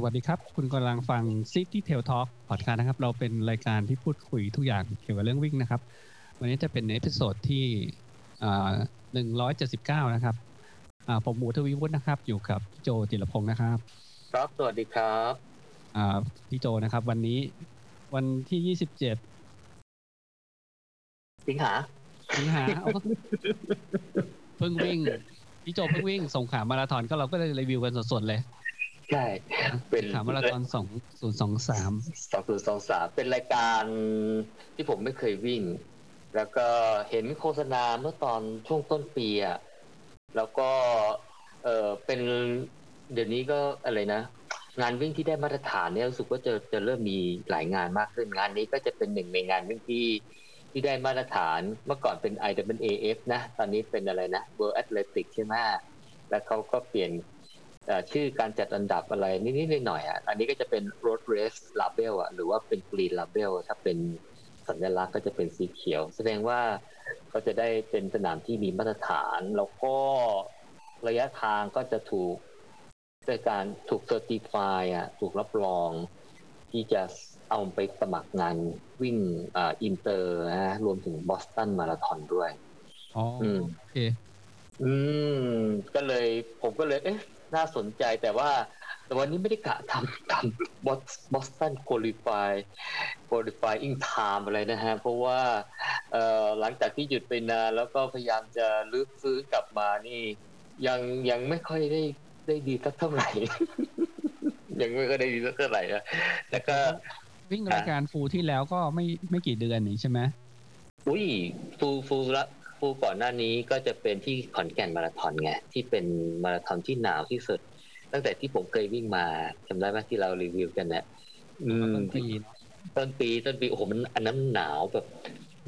สวัสดีครับ คุณกำลังฟัง City Trail Talk พอดคาสต์นะครับ เราเป็นรายการที่พูดคุยทุกอย่างเกี่ยวกับเรื่องวิ่งนะครับ วันนี้จะเป็น episode ที่หนึ่งร้อยเจ็ดสิบเก้านะครับอ่าผมหมูทวีวุฒินะครับ อยู่กับพี่โจจิรพงศ์นะครับ ครับสวัสดีครับอ่าพี่โจนะครับ วันนี้วันที่ยี่สิบเจ็ดสิงหาสิงหาเอาเพิ่งวิ่งพี่โจเพิ่งวิ่งสงขลามาราธอนก็เราก็เลยรีวิวกันสดๆเลย ใช่ เป็นสงขลามาราธอนสองศูนย์สองสามสองศูนย์สองสามเป็นรายการที่ผมไม่เคยวิ่ง แล้วก็เห็นโฆษณาเมื่อตอนช่วงต้นปีอะแล้วก็เออเป็นเดี๋ยวนี้ก็อะไรนะ งานวิ่งที่ได้มาตรฐานเนี่ยรู้สึกว่าจะจะเริ่มมีหลายงานมากขึ้นงานนี้ก็จะเป็นหนึ่งในงานวิ่งที่ที่ได้มาตรฐานเมื่อก่อนเป็น IWAF นะ ตอนนี้เป็นอะไรนะ World Athletics ใช่ไหมแล้วเขาก็เปลี่ยนเอ่อ ชื่อการจัดอันดับอะไรนิดๆหน่อยๆอะอันนี้ก็จะเป็น road race label อะหรือว่าเป็น green label ถ้าเป็นสัญลักษณ์ก็จะเป็นสีเขียว แสดงว่าเขาจะได้เป็นสนามที่มีมาตรฐาน แล้วก็ระยะทางก็จะถูกโดยการถูกเซอร์ติฟายอะถูกรับรองที่จะเอาไปสมัครงานวิ่งอ่าอินเตอร์นะรวมถึงบอสตันมาราธอนด้วยอ๋ออมโอเค อืม ก็เลยผมก็เลย เอ๊ะ น่าสนใจแต่ว่าแต่วันนี้ไม่ได้กะทำทำบอสบอสตัน qualify qualifying time อะไรนะฮะ เพราะว่าเอ่อหลังจากที่หยุดไปนานแล้วก็พยายามจะรื้อฟื้นกลับมานี่ ยังยังไม่ค่อยได้ได้ดีสักเท่าไหร่ ยังไม่ค่อยได้ดีสักเท่าไหร่นะแล้วก็วิ่งรายการฟูลที่แล้วก็ไม่ไม่กี่เดือนนี่ใช่ไหมอุ้ยฟูฟูละ ฟูก่อนหน้านี้ก็จะเป็นที่ขอนแก่นมาราธอนไงที่เป็นมาราธอนที่หนาวที่สุด ตั้งแต่ที่ผมเคยวิ่งมาจำได้ไหมที่เรารีวิวกันเนี่ยอืมต้นปีเนอะต้นปีต้นปีโอ้โหมันอันนั้นหนาวแบบ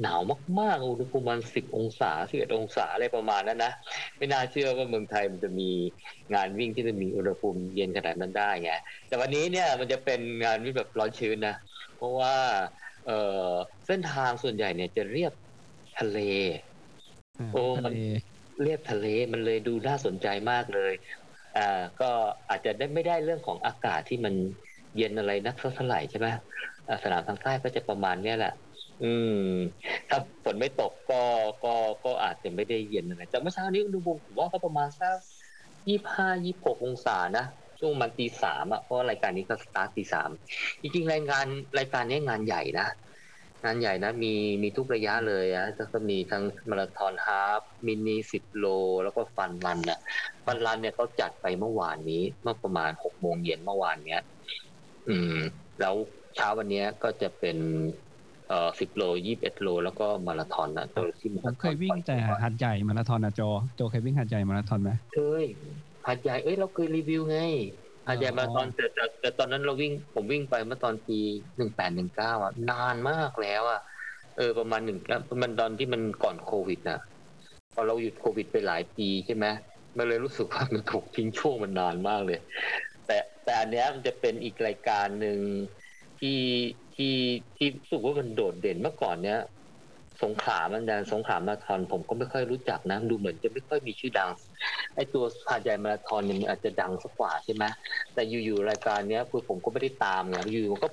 หนาวมากๆอุณหภูมิมันสิบองศาสิบเอ็ดองศาอะไรประมาณนั้นนะไม่น่าเชื่อว่าเมืองไทยมันจะมีงานวิ่งที่จะมีอุณหภูมิเย็นขนาดนั้นได้ไงแต่วันนี้เนี่ยมันจะเป็นงานวิ่งแบบร้อนชื้นนะเพราะว่าเอ่อเส้นทางส่วนใหญ่เนี่ยจะเรียบทะเลอ่า โอ้มันทะเลเรียบทะเลมันเลยดูน่าสนใจมากเลย อ่า ก็อาจจะได้ไม่ได้เรื่องของอากาศที่มันเย็นอะไรนักสักเท่าไหร่ใช่ไหมอ่าสนามทางใต้ก็จะประมาณเนี้ยแหละ อืม ถ้าฝนไม่ตกก็ก็ก็อาจจะไม่ได้เย็นอะไรแต่เมื่อเช้านี้อุณหภูมิผมว่าก็ประมาณสักยี่ห้ายี่หกองศานะช่วงมันตีสามอะเพราะว่ารายการนี้ก็สตาร์ทตีสามจริงๆรายงานรายการนี้งานใหญ่นะ งานใหญ่นะมีมีทุกระยะเลยอะแล้วก็มีทั้งมาราธอนฮาล์ฟมินิสิบโล แล้วก็ฟันรันอะฟันรันเนี่ยเขาจัดไปเมื่อวานนี้เมื่อประมาณหกโมงเย็นเมื่อวานเนี้ย อืม แล้วเช้าวันเนี้ยก็จะเป็นเอ่อสิบโลยี่สิบเอ็ดโล แล้วก็มาราธอนนะโดยที่ผมเคยวิ่งแต่หัดใหญ่มาราธอนอะโจโจเคยวิ่งหัดใหญ่มาราธอนไหมเคยหัดใหญ่เอ้ยเราเคยรีวิวไง หัดใหญ่มาราธอนแต่แต่แต่ตอนนั้นเราวิ่งผมวิ่งไปเมื่อตอนปีหนึ่งแปดหนึ่งเก้าอะนานมากแล้วอะเออประมาณหนึ่งมาณตอนที่มันก่อนโควิดนะพอเราหยุดโควิดไปหลายปีใช่ไหมมันเลยรู้สึกว่ามันถูกทิ้งช่วงมันนานมากเลย แต่แต่อันเนี้ยมันจะเป็นอีกรายการหนึ่งที่ที่ที่รู้สึกว่ามันโดดเด่นเมื่อก่อนเนี้ย สงขลามันดันสงขลามาราธอนผมก็ไม่ค่อยรู้จักนะ ดูเหมือนจะไม่ค่อยมีชื่อดัง ไอตัวหาดใหญ่มาราธอนเนี่ยมันอาจจะดังสักกว่าใช่ไหมแต่อยู่ๆรายการเนี้ยคือผมก็ไม่ได้ตามไงอยู่มันก็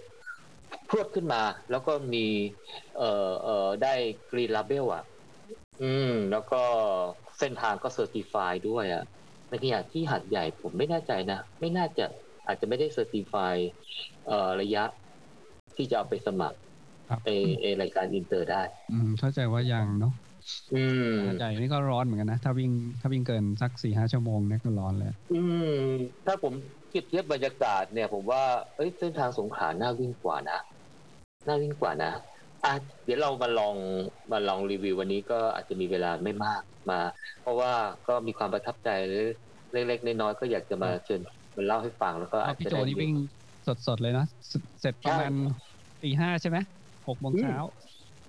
พรวดขึ้นมา แล้วก็มี เอ่อเอ่อได้กรีนลาเบลอะ อืม แล้วก็เส้นทางก็ certify ด้วยอะในขณะที่หาดใหญ่ผมไม่แน่ใจนะ ไม่น่าจะอาจจะไม่ได้ certify เอ่อระยะที่จะเอาไปสมัคร เอเอรายการอินเตอร์ได้ อืมเข้าใจว่ายังเนาะอืมหาดใหญ่นี่ก็ร้อนเหมือนกันนะถ้าวิ่งถ้าวิ่งเกินสักสี่ห้าชั่วโมงเนี่ยก็ร้อนเลยอืม ถ้าผมเทียบเทียบบรรยากาศเนี่ย ผมว่าเอ้ยเส้นทางสงขลาน่าวิ่งกว่านะน่าวิ่งกว่านะอะเดี๋ยวเรามาลองมาลองรีวิววันนี้ก็อาจจะมีเวลาไม่มากมา เพราะว่าก็มีความประทับใจหรือเล็กๆน้อยๆก็อยากจะมาเชิญมาเล่าให้ฟังแล้วก็อ๋อาอจพี่จะโจได้นี่วิ่งสดๆเลยนะเสร็จเสร็จประมาณตีห้าใช่ไหม หกโมงเช้า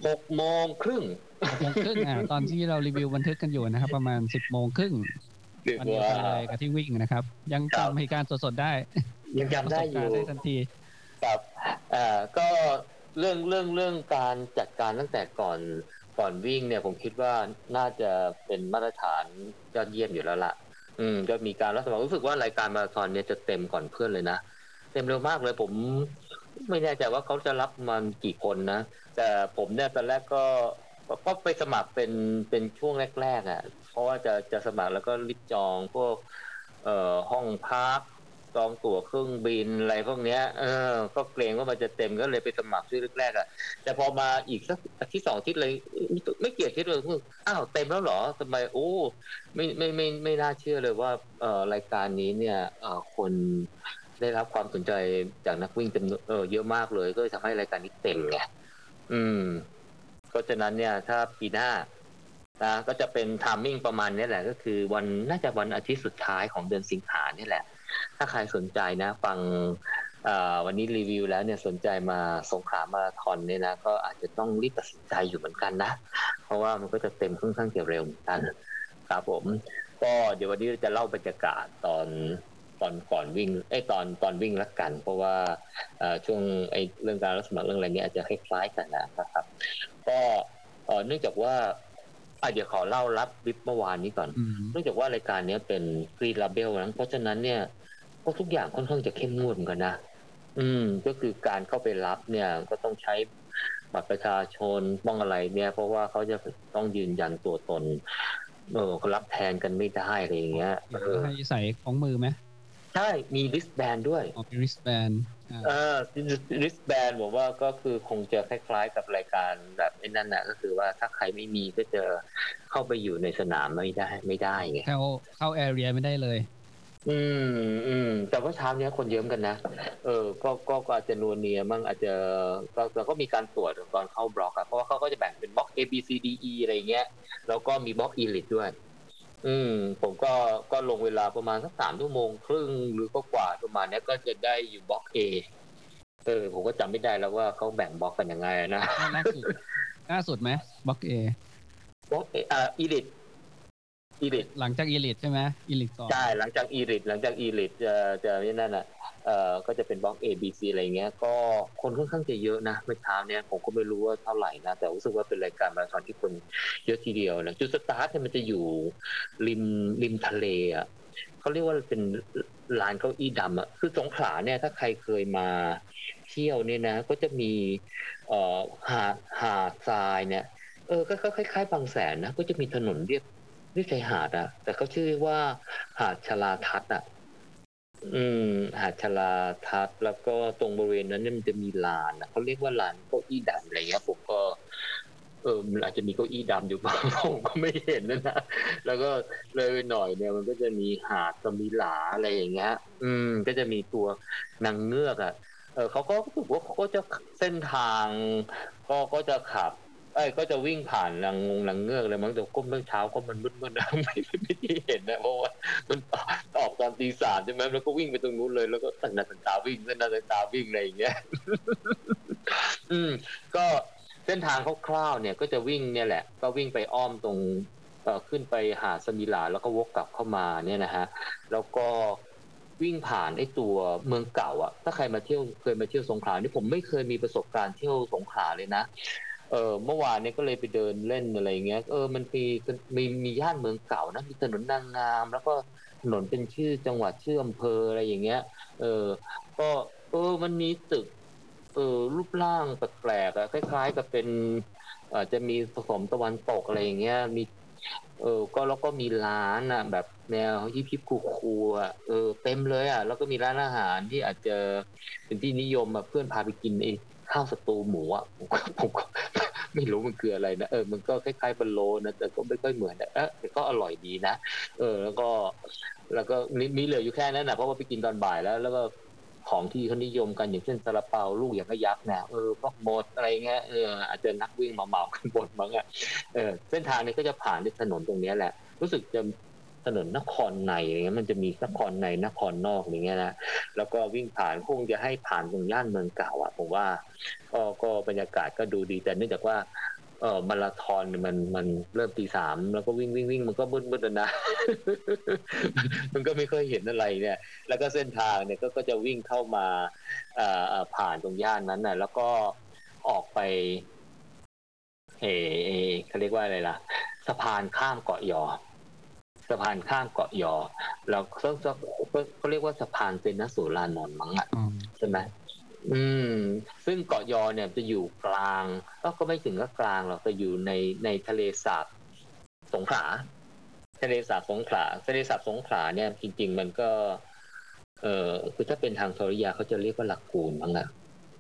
หกโมงครึ่งหกโมงครึ่งอะตอนที่เรารีวิวบันทึกกันอยู่นะครับ ประมาณสิบโมงครึ่งเรียกวันเดียวว่ากันเลยกับที่วิ่งนะครับ ยังครับจำเหตุการณ์สดๆได้ ยังจำได้อประสบยู่การณ์ได้ทันทีครับอ่าก็เรื่องเรื่องเรื่องการจัดการตั้งแต่ก่อนก่อนวิ่งเนี่ยผมคิดว่าน่าจะเป็นมาตรฐานยอดเยี่ยมอยู่แล้วล่ะ อืมก็มีการรับสมัครรู้สึกว่ารายการมาราธอนเนี่ยจะเต็มก่อนเพื่อนเลยนะ เต็มเร็วมากเลยผม ไม่แน่ใจว่าเขาจะรับมันกี่คนนะ แต่ผมเนี่ยตอนแรกก็ก็ไปสมัครเป็นเป็นช่วงแรกๆอะ เพราะว่าจะจะสมัครแล้วก็รีบจองพวกเอ่อห้องพักจองตั๋วเครื่องบินอะไรพวกเนี้ย เออ ก็เกรงว่ามันจะเต็มก็เลยไปสมัครช่วงแรกๆอะ แต่พอมาอีกสักอาทิตย์สองอาทิตย์เลย ไม่เกี่ยวคิดเลยอ้าวเต็มแล้วเหรอทำไมโอ้ไม่ไม่ไม่ไม่น่าเชื่อเลยว่าเอ่อรายการนี้เนี่ยเอ่อคน ได้รับความสนใจจากนักวิ่งเต็มเออเยอะมากเลย ก็เลยทำให้รายการนี้เต็มไงอืมเพราะฉะนั้นเนี่ย ถ้าปีหน้านะก็จะเป็นทามมิ่งประมาณนี้แหละ ก็คือวันน่าจะวันอาทิตย์สุดท้ายของเดือนสิงหาเนี่แหละ ถ้าใครสนใจนะ ฟังวันนี้รีวิวแล้วเนี่ยสนใจมาสงขามาราธอนเนี่ยนะก็อาจจะต้องรีบตัดสินใจอยู่เหมือนกันนะ เพราะว่ามันก็จะเต็มค่อนข้างจะเร็วเหมือนกันครับผม ก็เดี๋ยววันนี้จะเล่าบรรยากาศตอน ตอนก่อนวิ่งไอ้ตอนตอนวิ่งละกัน เพราะว่าช่วงไอ้เรื่องการรับสมัครเรื่องอะไรนี้อาจจะคล้ายๆกันนะครับ ก็เนื่องจากว่าอะเดี๋ยวขอเล่ารับวิปเมื่อวานนี้ก่อน เนื่องจากว่ารายการนี้เป็นฟรีลาเบลนะเพราะฉะนั้นเนี่ยก็ทุกอย่างค่อนข้างจะเข้มงวดเหมือนกันนะอืม ก็คือการเข้าไปรับเนี่ย ก็ต้องใช้บัตรประชาชนบ้องอะไรเนี่ย เพราะว่าเขาจะต้องยืนยันตัวตนเออรับแทนกันไม่ได้อะไรอย่างเงี้ยให้ใส่ของมือไหม ใช่ มีริสแบนด้วยอ๋อมีริสแบนเออ wristband บอกว่าก็คือคงจะคล้ายๆกับรายการแบบไอ้นั่นนะก็คือว่าถ้าใครไม่มีก็จะเข้าไปอยู่ในสนามไม่ได้ไม่ได้ไงเข้าเข้า area ไม่ได้เลย อืมอืมแต่ว่าเช้านี้คนเยิ้มกันนะ เออก็ก็ก็อาจจะนวลเนียมั่งอาจจะก็เราก็มีการตรวจตอนเข้าบล็อกอะเพราะว่าเขาก็จะแบ่งเป็นบล็อก A B C D E อะไรเงี้ยแล้วก็มีบล็อก elite ด้วย อืม ผมก็ก็ลงเวลาประมาณสักสามชั่วโมงครึ่งหรือก็กว่าประมาณนี้ก็จะได้อยู่บล็อก A เออ ผมก็จำไม่ได้แล้วว่าเขาแบ่งบล็อกกันยังไงนะล่าสุดล่าสุดไหมบล็อก Aบล็อก A อ่า elite elite หลังจาก elite ใช่ไหม elite ก่อนใช่หลังจาก elite หลังจาก elite จะจะนี่นั่นอะเอ่อก็จะเป็นบล็อก A B C อะไรเงี้ย ก็คนค่อนข้างจะเยอะนะเมื่อเช้าเนี้ยผมก็ไม่รู้ว่าเท่าไหร่นะ แต่รู้สึกว่าเป็นรายการมาราธอนที่คนเยอะทีเดียวนะจุดสตาร์ทเนี่ยมันจะอยู่ริมริมทะเลอะเขาเรียกว่าเป็นลานเก้าอี้ดำอะคือสงขลาเนี่ยถ้าใครเคยมาเที่ยวเนี่ยนะ ก็จะมีเอ่อหาดหาดทรายเนี่ยเออก็คล้ายๆบางแสนนะก็จะมีถนนเรียบ เรียบชายหาดอะแต่เขาชื่อว่าหาดชลาทัศน์อะอืม หาดชลาทัศน์แล้วก็ตรงบริเวณนั้นเนี่ยมันจะมีลานนะเขาเรียกว่าลานเก้าอี้ดำอะไรเงี้ยผมก็เออมันอาจจะมีเก้าอี้ดำอยู่บ้างผมก็ไม่เห็นนะนะแล้วก็เลยไปหน่อยเนี่ย มันก็จะมีหาดกับมีหลาอะไรอย่างเงี้ย อืม ก็จะมีตัวนางเงือกอะเออเขาก็รู้สึกว่าเขาก็จะเส้นทาง ก็ก็จะขับ ไอ้ก็จะวิ่งผ่านหลังงงลังเงือกเลยมั้งแต่ก้มเมื่อเช้าก็มันมืดๆนะไม่ไม่ได้เห็นนะเพราะว่ามันออกตอนตีสามใช่ไหมแล้วก็วิ่งไปตรงนู้นเลยแล้วก็ตั้งนาตาวิ่งตั้งนาตาวิ่งอะไรอย่างเงี้ยอืม ก็เส้นทางคร่าวๆเนี่ย ก็จะวิ่งเนี่ยแหละ ก็วิ่งไปอ้อมตรงเอ่อขึ้นไปหาสมิลาแล้วก็วกกลับเข้ามาเนี่ยนะฮะ แล้วก็วิ่งผ่านไอ้ตัวเมืองเก่าอะถ้าใครมาเที่ยวเคยมาเที่ยวสงขลานี่ผมไม่เคยมีประสบการณ์เที่ยวสงขลาเลยนะ เออเมื่อวานเนี้ก็เลยไปเดินเล่นอะไรเงี้ย เออมันมีมีมีย่านเมืองเก่านะมีถนนนางงาม แล้วก็ถนนเป็นชื่อจังหวัดชื่ออำเภออะไรอย่างเงี้ย เออ ก็เออมันมีตึกเออรูปร่างแปลกๆอะคล้าย ๆ กับเป็นอาจจะมีผสมตะวันตกอะไรอย่างเงี้ยมีเออก็แล้วก็มีร้านอะ แบบแนวฮิปฮิปคูคูอะเออเต็มเลยอะแล้วก็มีร้านอาหารที่อาจจะเป็นที่นิยมแบบเพื่อนพาไปกินไอ้ ข้าวสตูหมูอะผมก็ผมก็ไม่รู้มันคืออะไรนะเออมันก็คล้ายๆบอลโลนะแต่ก็ไม่ค่อยเหมือนนะเออแต่ก็อร่อยดีนะเออ แล้วก็ แล้วก็มีเหลืออยู่แค่นั้นนะเพราะว่าไปกินตอนบ่ายแล้ว แล้วก็ของที่เขานิยมกันอย่างเช่นซาลาเปาลูกอย่างก็ยักษ์นะเออพวกหมดอะไรเงี้ยเอออาจจะนักวิ่งมาเมากันบนมั้งอะเออเส้นทางนี้ก็จะผ่านที่ถนนตรงนี้แหละ รู้สึกจะ นนนครในอย่างเงี้ยมันจะมีนครในนครนอกอย่างเงี้ยนะแล้วก็วิ่งผ่านคงจะให้ผ่านตรงย่านเมืองเก่าอะผมว่าก็ก็บรรยากาศก็ดูดีแต่เนื่องจากว่าเออมาราธอนมันมันเริ่มตีสามแล้วก็วิ่งวิ่งวิ่งมันก็มืดมืดนะ มันก็ไม่ค่อยเห็นอะไรเนี่ย แล้วก็เส้นทางเนี่ยก็ก็จะวิ่งเข้ามาอ่าผ่านตรงย่านนั้นน่ะ แล้วก็ออกไปเอเอเขาเรียกว่าอะไรล่ะ สะพานข้ามเกาะยอ สะพานข้ามเกาะยอแล้วเขาเขาเรียกว่าสะพานเป็นนสุรานนท์มั้งอะใช่ไหมอืม ซึ่งเกาะยอเนี่ยจะอยู่กลาง ก็ก็ไม่ถึงก็กลางหรอกแต่อยู่ในในทะเลสาบสงขลาทะเลสาบสงขลาทะเลสาบสงขลาเนี่ย จริง ๆ มันก็ เออคือถ้าเป็นทางธรณียาเขาจะเรียกว่าหลักกูลมั้งอะ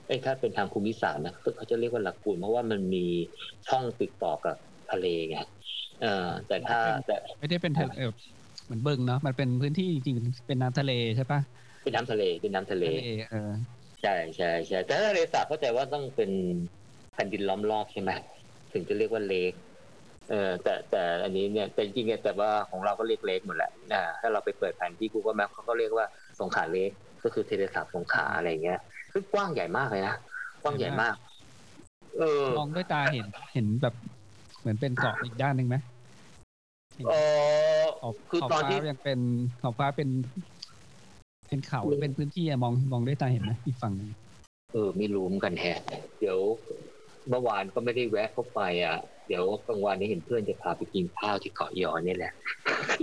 ไอ้ถ้าเป็นทางภูมิศาสตร์นะเขาจะเรียกว่าหลักกูลเพราะว่ามันมีช่องติดต่อกับทะเลไง เออแต่ถ้าแต่ไม่ได้เป็นทะเลเออเหมือนบึงเนาะมันเป็นพื้นที่จริงๆเป็นน้ำทะเลใช่ปะเป็นน้ำทะเลเป็นน้ำทะเลทะเลเออใช่ใช่ใช่แต่ทะเลสาบเข้าใจว่าต้องเป็นแผ่นดินล้อมรอบใช่ไหมถึงจะเรียกว่าเลกเออแต่แต่อันนี้เนี่ยแต่จริงๆเนี่ยแต่ว่าของเราก็เรียกเลกหมดแหละนะถ้าเราไปเปิดแผนที่ Google Map เขาก็เรียกว่าสงขลาเลกก็คือทะเลสาบสงขลาอะไรเงี้ยซึ่งกว้างใหญ่มากเลยนะกว้างใหญ่มาก เออมองด้วยตาเห็นเห็นแบบ เหมือนเป็นเกาะอีกด้านหนึ่งไหมเออขอบคือขอบตอนฟ้าที่ยังเป็นขอบฟ้าเป็น เป็นเขาหรือเป็นพื้นที่อะมองมองด้วยตาเห็นไหมอีกฝั่งหนึงเออไม่รู้เหมือนกันแฮะ เดี๋ยวเมื่อวานก็ไม่ได้แวะเข้าไปอะ เดี๋ยวกลางวันนี้เห็นเพื่อนจะพาไปกินข้าวที่เกาะยอนี่แหละ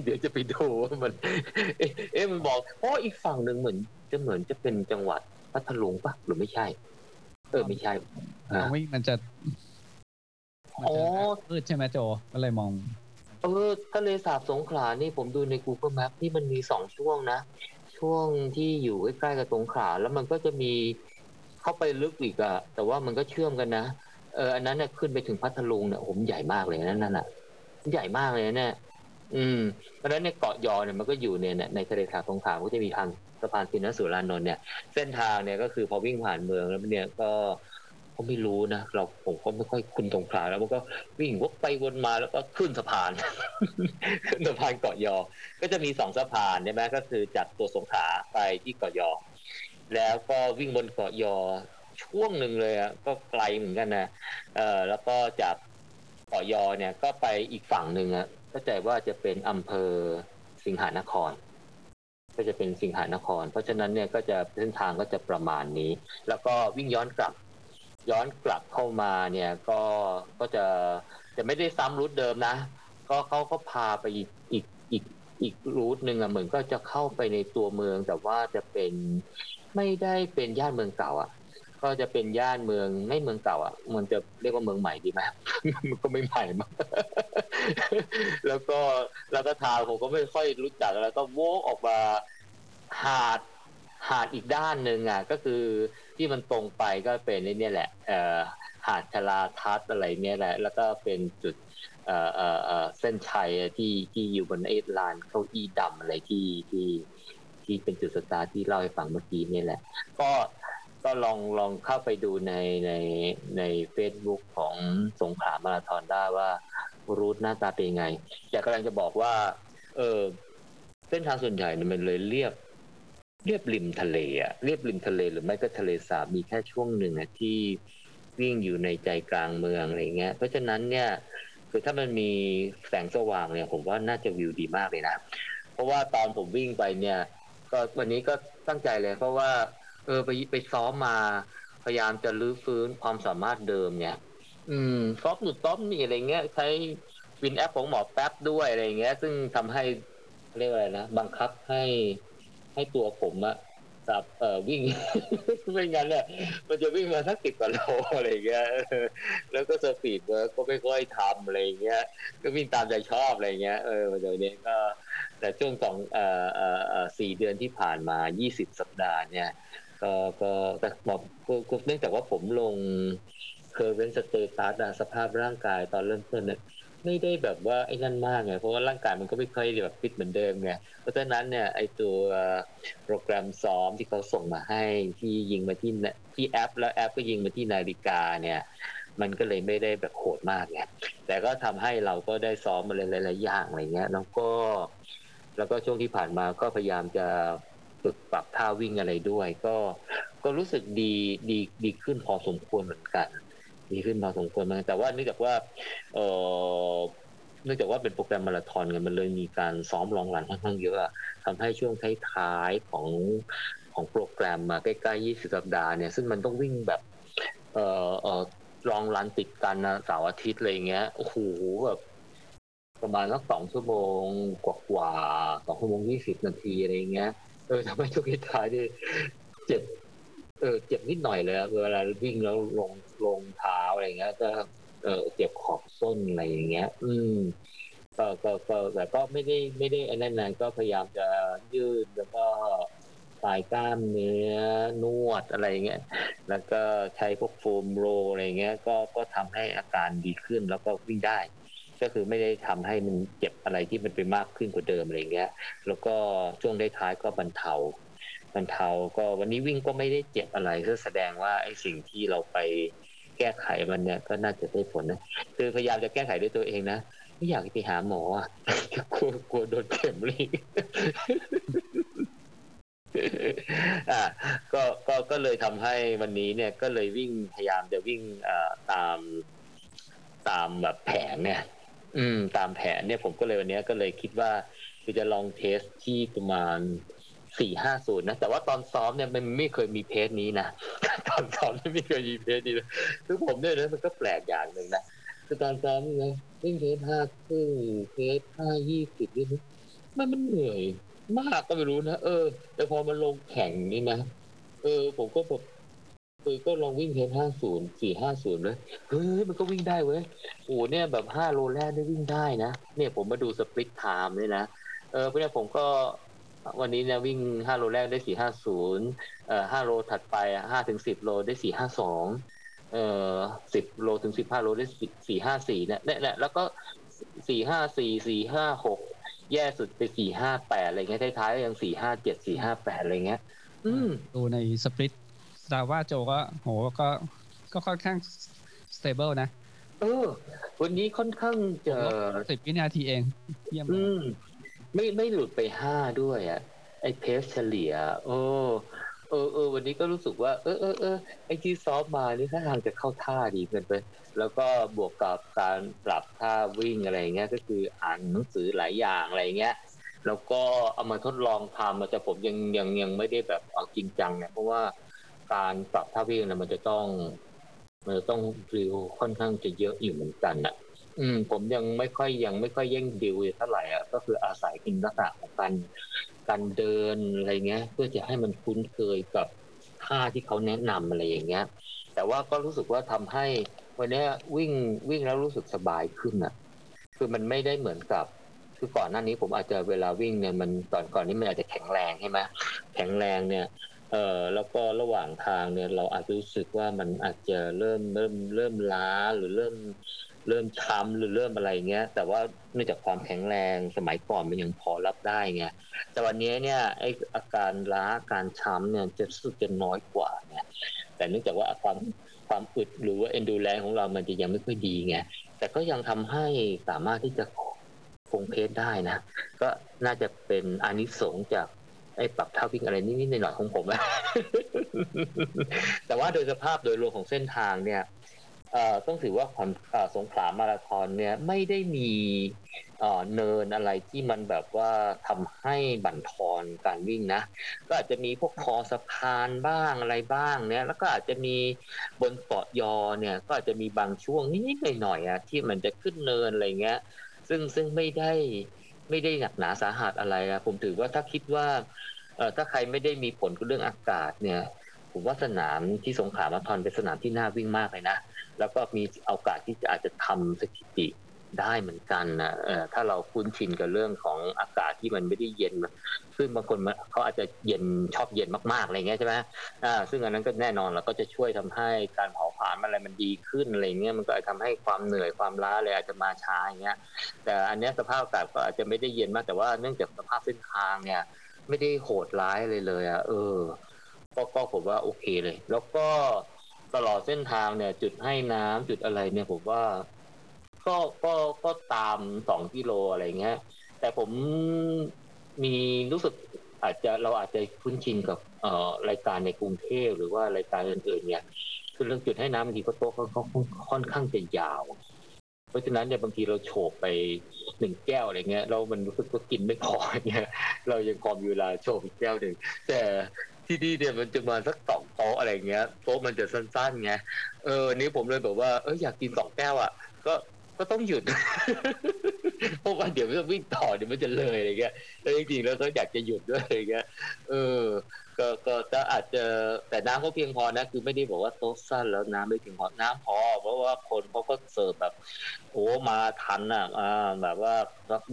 เดี๋ยวจะไปดูว่ามัน เอ๊ะเอ๊ะมันบอกเพราะอีกฝั่งหนึ่งเหมือน จะเหมือนจะเป็นจังหวัดพัทลุงปะหรือไม่ใช่ เออไม่ใช่มอ่าองไม่มันจะ มันอ๋อจะมืดใช่ไหมโจ ก็เลยมอง เออทะเลสาบสงขลานี่ผมดูใน Google Map นี่มันมีสองช่วงนะ ช่วงที่อยู่ใกล้ๆกับสงขลาแล้วมันก็จะมีเข้าไปลึกอีกอะแต่ว่ามันก็เชื่อมกันนะเอออันนั้นเนี่ยขึ้นไปถึงพัทลุงเนี่ยผมใหญ่มากเลยนะนั่นน่ะ ใหญ่มากเลยนะเนี่ยอืมเพราะฉะนั้นในยเกาะยอเนี่ยมันก็อยู่เนี่ยในทะเลสาบสงขลาก็จะมีทางสะพานตินสุรานนท์เนี่ย เส้นทางเนี่ยก็คือพอวิ่งผ่านเมืองแล้วเนี่ยก็ ก็ไม่รู้นะเราผมก็ไม่ค่อยคุ้นสงขลาแล้วมันก็วิ่งวกไปวนมาแล้วก็ขึ้นสะพาน ขึ้นสะพานเกาะยอ ก็จะมีสองสะพานใช่ไหมก็คือจากตัวสงขลาไปที่เกาะยอ แล้วก็วิ่งบนเกาะยอช่วงหนึ่งเลยอะก็ไกลเหมือนกันนะเออแล้วก็จากเกาะยอเนี่ยก็ไปอีกฝั่งหนึ่งอะเข้าใจว่าจะเป็นอำเภอสิงหานครก็จะเป็นสิงหานคร เพราะฉะนั้นเนี่ยก็จะเส้นทางก็จะประมาณนี้ แล้วก็วิ่งย้อนกลับ ย้อนกลับเข้ามาเนี่ยก็ก็จะจะไม่ได้ซ้ำรูทเดิมนะ ก็เขาก็พาไปอีกอีกอีกอีกรูทหนึ่งอะเหมือนก็จะเข้าไปในตัวเมืองแต่ว่าจะเป็นไม่ได้เป็นย่านเมืองเก่าอะก็จะเป็นย่านเมืองไม่เมืองเก่าอะมันจะเรียกว่าเมืองใหม่ดีไหมมันก็ไม่ใหม่มากแล้วก็แล้วก็ทางผมก็ไม่ค่อยรู้จักแล้วก็โวกออกมาหาด หาดอีกด้านหนึ่งอะก็คือที่มันตรงไปก็เป็นไอ้เนี่ยแหละเอ่อหาดชลาทัศอะไรเนี่ยแหละ แล้วก็เป็นจุดเอ่อเอ่อเอ่อเส้นชัยที่ที่อยู่บนไอ้ลานเก้าอี้ดำอะไรที่ที่ที่เป็นจุดสตาร์ทที่เล่าให้ฟังเมื่อกี้นี่แหละ ก็ก็ลองลองเข้าไปดูในในใน Facebook ของสงขลามาราธอนได้ว่ารูทหน้าตาเป็นไง แต่กำลังจะบอกว่า เออเส้นทางส่วนใหญ่เนี่ยมันเลยเรียบ เรียบริมทะเลอะเรียบริมทะเลหรือไม่ก็ทะเลสาบมีแค่ช่วงหนึ่งอะที่วิ่งอยู่ในใจกลางเมืองอะไรเงี้ย เพราะฉะนั้นเนี่ยคือถ้ามันมีแสงสว่างเนี่ย ผมว่าน่าจะวิวดีมากเลยนะ เพราะว่าตอนผมวิ่งไปเนี่ย ก็วันนี้ก็ตั้งใจเลย เพราะว่า เออไปไปซ้อมมาพยายามจะรื้อฟื้นความสามารถเดิมเนี่ย อืมซ้อมนู่นซ้อมนี่อะไรเงี้ยใช้วินแอปของหมอแป๊บด้วยอะไรเงี้ย ซึ่งทำให้เรียกว่าอะไรนะบังคับให้ ให้ตัวผมอะจับเอ่อวิ่งไม่งั้นเนี่ยมันจะวิ่งมาสักสิบกว่าโลอะไรเงี้ยแล้วก็ speed work ก็ไม่ค่อยทำอะไรเงี้ยก็วิ่งตามใจชอบอะไรเงี้ยเออเดี๋ยวนี้ก็แต่ช่วงสองเอ่อเอ่อสี่เดือนที่ผ่านมายี่สิบสัปดาห์เนี่ยก็ก็แต่บอกก็เนื่องจากว่าผมลง current status สภาพร่างกายตอนเริ่มต้นเนี่ย ไม่ได้แบบว่าไอ้นั่นมากไงเพราะว่าร่างกายมันก็ไม่ค่อยแบบฟิตเหมือนเดิมไงเพราะฉะนั้นเนี่ยไอ้ตัวโปรแกรมซ้อมที่เขาส่งมาให้ที่ยิงมาที่ที่แอป แล้วแอปก็ยิงมาที่นาฬิกาเนี่ยมันก็เลยไม่ได้แบบโหดมากไงแต่ก็ทำให้เราก็ได้ซ้อมมาหลายๆอย่างอะไรเงี้ยแล้วก็แล้วก็ช่วงที่ผ่านมาก็พยายามจะฝึกปรับท่าวิ่งอะไรด้วย ก็ก็รู้สึกดีดีดีขึ้นพอสมควรเหมือนกัน ดีขึ้นพอสมควรมอนแต่ว่าเนื่องจากว่าเออเนื่องจากว่าเป็นโปรแกรมมาราธอนกันมันเลยมีการซ้อมลองรันค่อนข้างเยอะทำให้ช่วงท้ายๆของของโปรแกรมมาใกล้ๆ 20 สัปดาห์เนี่ยซึ่งมันต้องวิ่งแบบเออเออลองรันติดกันนะเสาร์อาทิตย์อะไรเงี้ยโอ้โหแบบประมาณสักสองชั่วโมงกว่าๆสองชั่วโมงยี่สิบนาทีอะไรเงี้ยเออทำให้ช่วงท้ายๆนี่เจ็บเออเจ็บนิดหน่อยเลยเวลาวิ่งแล้วลง ลงเท้าอะไรเงี้ยก็เออเจ็บขอบส้นอะไรอย่างเงี้ย อืมก็ก็ก็แต่ก็ไม่ได้ไม่ได้อันนั้นก็พยายามจะยืดแล้วก็คลายกล้ามเนื้อนวดอะไรเงี้ย แล้วก็ใช้พวกโฟมโรอะไรเงี้ย ก็ก็ทำให้อาการดีขึ้นแล้วก็วิ่งได้ ก็คือไม่ได้ทำให้มันเจ็บอะไรที่มันไปมากขึ้นกว่าเดิมอะไรเงี้ย แล้วก็ช่วงได้ท้ายก็บรรเทาบรรเทาก็วันนี้วิ่งก็ไม่ได้เจ็บอะไรก็แสดงว่าไอ้สิ่งที่เราไป แก้ไขมันเนี่ยก็น่าจะได้ผลนะคือพยายามจะแก้ไขด้วยตัวเองนะไม่อยากไปหาหมออะกลัวกลัวโดนเข็มเลยอ่าก็ก็ก็เลยทำให้วันนี้เนี่ยก็เลยวิ่งพยายามจะวิ่งอ่าตามตามแบบแผนเนี่ย อืม ตามแผนเนี่ยผมก็เลยวันนี้ก็เลยคิดว่าจะลองเทสที่ประมาณ สี่ห้าศูนย์นะ แต่ว่าตอนซ้อมเนี่ยมันไม่เคยมีเพจนี้นะ ตอนซ้อมไม่เคยมีเพจนี้เลยคือผมเนี่ยนะมันก็แปลกอย่างหนึ่งนะคือตอนซ้อมนะวิ่งเพจห้าครึ่งเพจห้ายี่สิบนี่มันมันเหนื่อยมากก็ไม่รู้นะเออ แต่พอมันลงแข่งนี่นะเออ ผมก็แบบเออก็ลองวิ่ง pace ห้าศูนย์สี่ห้าศูนย์เลยเฮ้ยมันก็วิ่งได้เว้ยโอ้เนี่ยแบบห้าโลแรกได้วิ่งได้นะเนี่ยผมมาดู split time เลยนะเออเพราะเนี่ยผมก็ วันนี้เนี่ยวิ่งห้าโลแรกได้สี่ห้าศูนย์เอ่อห้าโลถัดไปห้าถึงสิบโลได้สี่ห้าสองเอ่อสิบโลถึงสิบห้าโลได้สี่ห้าสี่เนี่ยเนี่ยแล้วก็สี่ห้าสี่สี่ห้าหกแย่สุดไปสี่ห้าแปดอะไรเงี้ยท้ายๆยังสี่ห้าเจ็ดสี่ห้าแปดอะไรเงี้ย อืมดูในสปริตสตาว่าโจก็โหก็ก็ค่อนข้างสเตเบิลนะเออวันนี้ค่อนข้างจะสิบวินาทีเองเยี่ยมอืม ไม่ไม่หลุดไปห้าด้วยอะไอเพสเฉลี่ย โอ้เออเออวันนี้ก็รู้สึกว่า เออเออเออไอที่ซอฟมานี่ท่าทางจะเข้าท่าดีเกินไป แล้วก็บวกกับการปรับท่าวิ่งอะไรเงี้ยก็คืออ่านหนังสือหลายอย่างอะไรเงี้ยแล้วก็เอามาทดลองทำแต่ผมยังยังยังไม่ได้แบบเอาจริงจังเนี่ยเพราะว่าการปรับท่าวิ่งเนะมันจะต้อง มันจะต้องดิวค่อนข้างจะเยอะอยู่เหมือนกันอะ อืมผมยังไม่ค่อยยังไม่ค่อยเย่งดิวเท่าไหร่อะก็คืออาศัยอินลักษณะของการการเดินอะไรเงี้ย เพื่อจะให้มันคุ้นเคยกับท่าที่เขาแนะนำอะไรอย่างเงี้ย แต่ว่าก็รู้สึกว่าทำให้วันนี้วิ่งวิ่งแล้วรู้สึกสบายขึ้นอะ คือมันไม่ได้เหมือนกับคือก่อนหน้านี้ผมอาจจะเวลาวิ่งเนี่ยมันก่อนก่อนนี้มันอาจจะแข็งแรงใช่ไหมแข็งแรงเนี่ยเอ่อแล้วก็ระหว่างทางเนี่ยเราอาจจะรู้สึกว่ามันอาจจะเริ่มเริ่มเริ่มล้าหรือเริ่ม เริ่มช้ำหรือเริ่มอะไรเงี้ย แต่ว่าเนื่องจากความแข็งแรงสมัยก่อนมันยังพอรับได้ไงแต่วันนี้เนี่ยไออาการล้าการช้ำเนี่ยจะสึกจะน้อยกว่าเนี่ยแต่เนื่องจากว่าความความอึดหรือว่าเอนดูแลของเรามันจะยังไม่ค่อยดีไงแต่ก็ยังทำให้สามารถที่จะคงเพสได้นะ ก็น่าจะเป็นอานิสงส์จากไอ้ปรับท่าวิ่งอะไรนิดๆหน่อยๆของผมนะแต่ว่าโดยสภาพโดยรวมของเส้นทางเนี่ย ต้องถือว่าสงขลามาราธอนเนี่ยไม่ได้มีเนินอะไรที่มันแบบว่าทำให้บั่นทอนการวิ่งนะ ก็อาจจะมีพวกคอสะพานบ้างอะไรบ้างเนี่ย แล้วก็อาจจะมีบนเกาะยอเนี่ย ก็อาจจะมีบางช่วงนิดๆหน่อยๆอะที่มันจะขึ้นเนินอะไรเงี้ย ซึ่งซึ่งไม่ได้ไม่ได้หนักหนาสาหัสอะไรอะผมถือว่าถ้าคิดว่าถ้าใครไม่ได้มีผลกับเรื่องอากาศเนี่ย ผมว่าสนามที่สงขลามาทอนเป็นสนามที่น่าวิ่งมากเลยนะ แล้วก็มีโอกาสที่จะอาจจะทำสถิติได้เหมือนกันนะถ้าเราคุ้นชินกับเรื่องของอากาศที่มันไม่ได้เย็น ซึ่งบางคนเขาอาจจะเย็นชอบเย็นมากๆอะไรเงี้ยใช่ไหมซึ่งอันนั้นก็แน่นอนแล้วก็จะช่วยทำให้การเผาผลาญอะไรมันดีขึ้นอะไรเงี้ยมันก็อาจะทำให้ความเหนื่อยความล้าอะไรอาจจะมาช้าอย่างเงี้ย แต่อันนี้สภาพอากาศก็อาจจะไม่ได้เย็นมากแต่ว่าเนื่องจากสภาพเส้นทางเนี่ย ไม่ได้โหดร้ายเลยเลยอะเออ ก็ก็ผมว่าโอเคเลย แล้วก็ ตลอดเส้นทางเนี่ย จุดให้น้ำจุดอะไรเนี่ยผมว่า ก็ก็ก็ตามสองกิโลอะไรเงี้ย แต่ผมมีรู้สึกอาจจะเราอาจจะคุ้นชินกับเอ่อรายการในกรุงเทพหรือว่ารายการอื่นๆเนี่ยคือเรื่องจุดให้น้ำบางทีก็โต๊ะเขาค่อนข้างจะยาว เพราะฉะนั้นเนี่ยบางทีเราโฉบไปหนึ่งแก้วอะไรเงี้ยเรามันรู้สึกว่ากินไม่พอเงี้ยเรายังพอมีเวลาโฉบอีกแก้วหนึ่งแต่ที่นี่เนี่ยมันจะมาสักส ต๊ะอะไรเงี้ยโต๊ะมันจะสั้นๆไงเออนี้ผมเลยแบบว่าเอออยากกินสองแก้วอะก็ก็ต้องหยุดเพราะว่าเดี๋ยวมันวิ่งต่อเดี๋ยวมันจะเลยอะไรเงี้ยแล้วจริงๆแล้วก็อยากจะหยุดด้วยอะไรเงี้ยเออก็ก็จะอาจจะแต่น้ำก็เพียงพอนะ คือไม่ได้บอกว่าโต๊ะสั้นแล้วน้ำไม่เพียงพอน้ำพอ เพราะว่าคนเขาก็เสิร์ฟแบบโอ้มาทันอะอ่าแบบว่า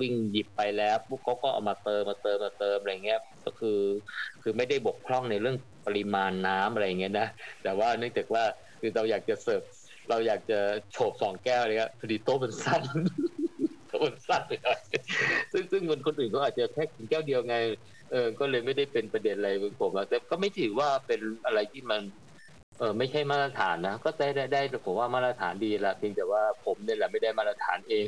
วิ่งหยิบไปแล้วปุ๊บเขาก็เอามาเติมมาเติมมาเติมอะไรเงี้ยก็คือ คือไม่ได้บกพร่องในเรื่อง ปริมาณน้ำอะไรเงี้ยนะแต่ว่าเนื่องจากว่าคือเราอยากจะเสิร์ฟเราอยากจะโฉบสองแก้วเลยครับพอดีโต๊ะมันสั้นโต๊ะมันสั้นไปหน่อยซึ่งซึ่งคนคนอื่นก็อาจจะแค่กินแก้วเดียวไงเออก็เลยไม่ได้เป็นประเด็นอะไรผมแต่ก็ไม่ถือว่าเป็นอะไรที่มัน ออไม่ใช่มาตรฐานนะก็ได้ได้ได้ผมว่ามาตรฐานดีละเพียงแต่ว่าผมเนี่ยแหละไม่ได้มาตรฐานเอง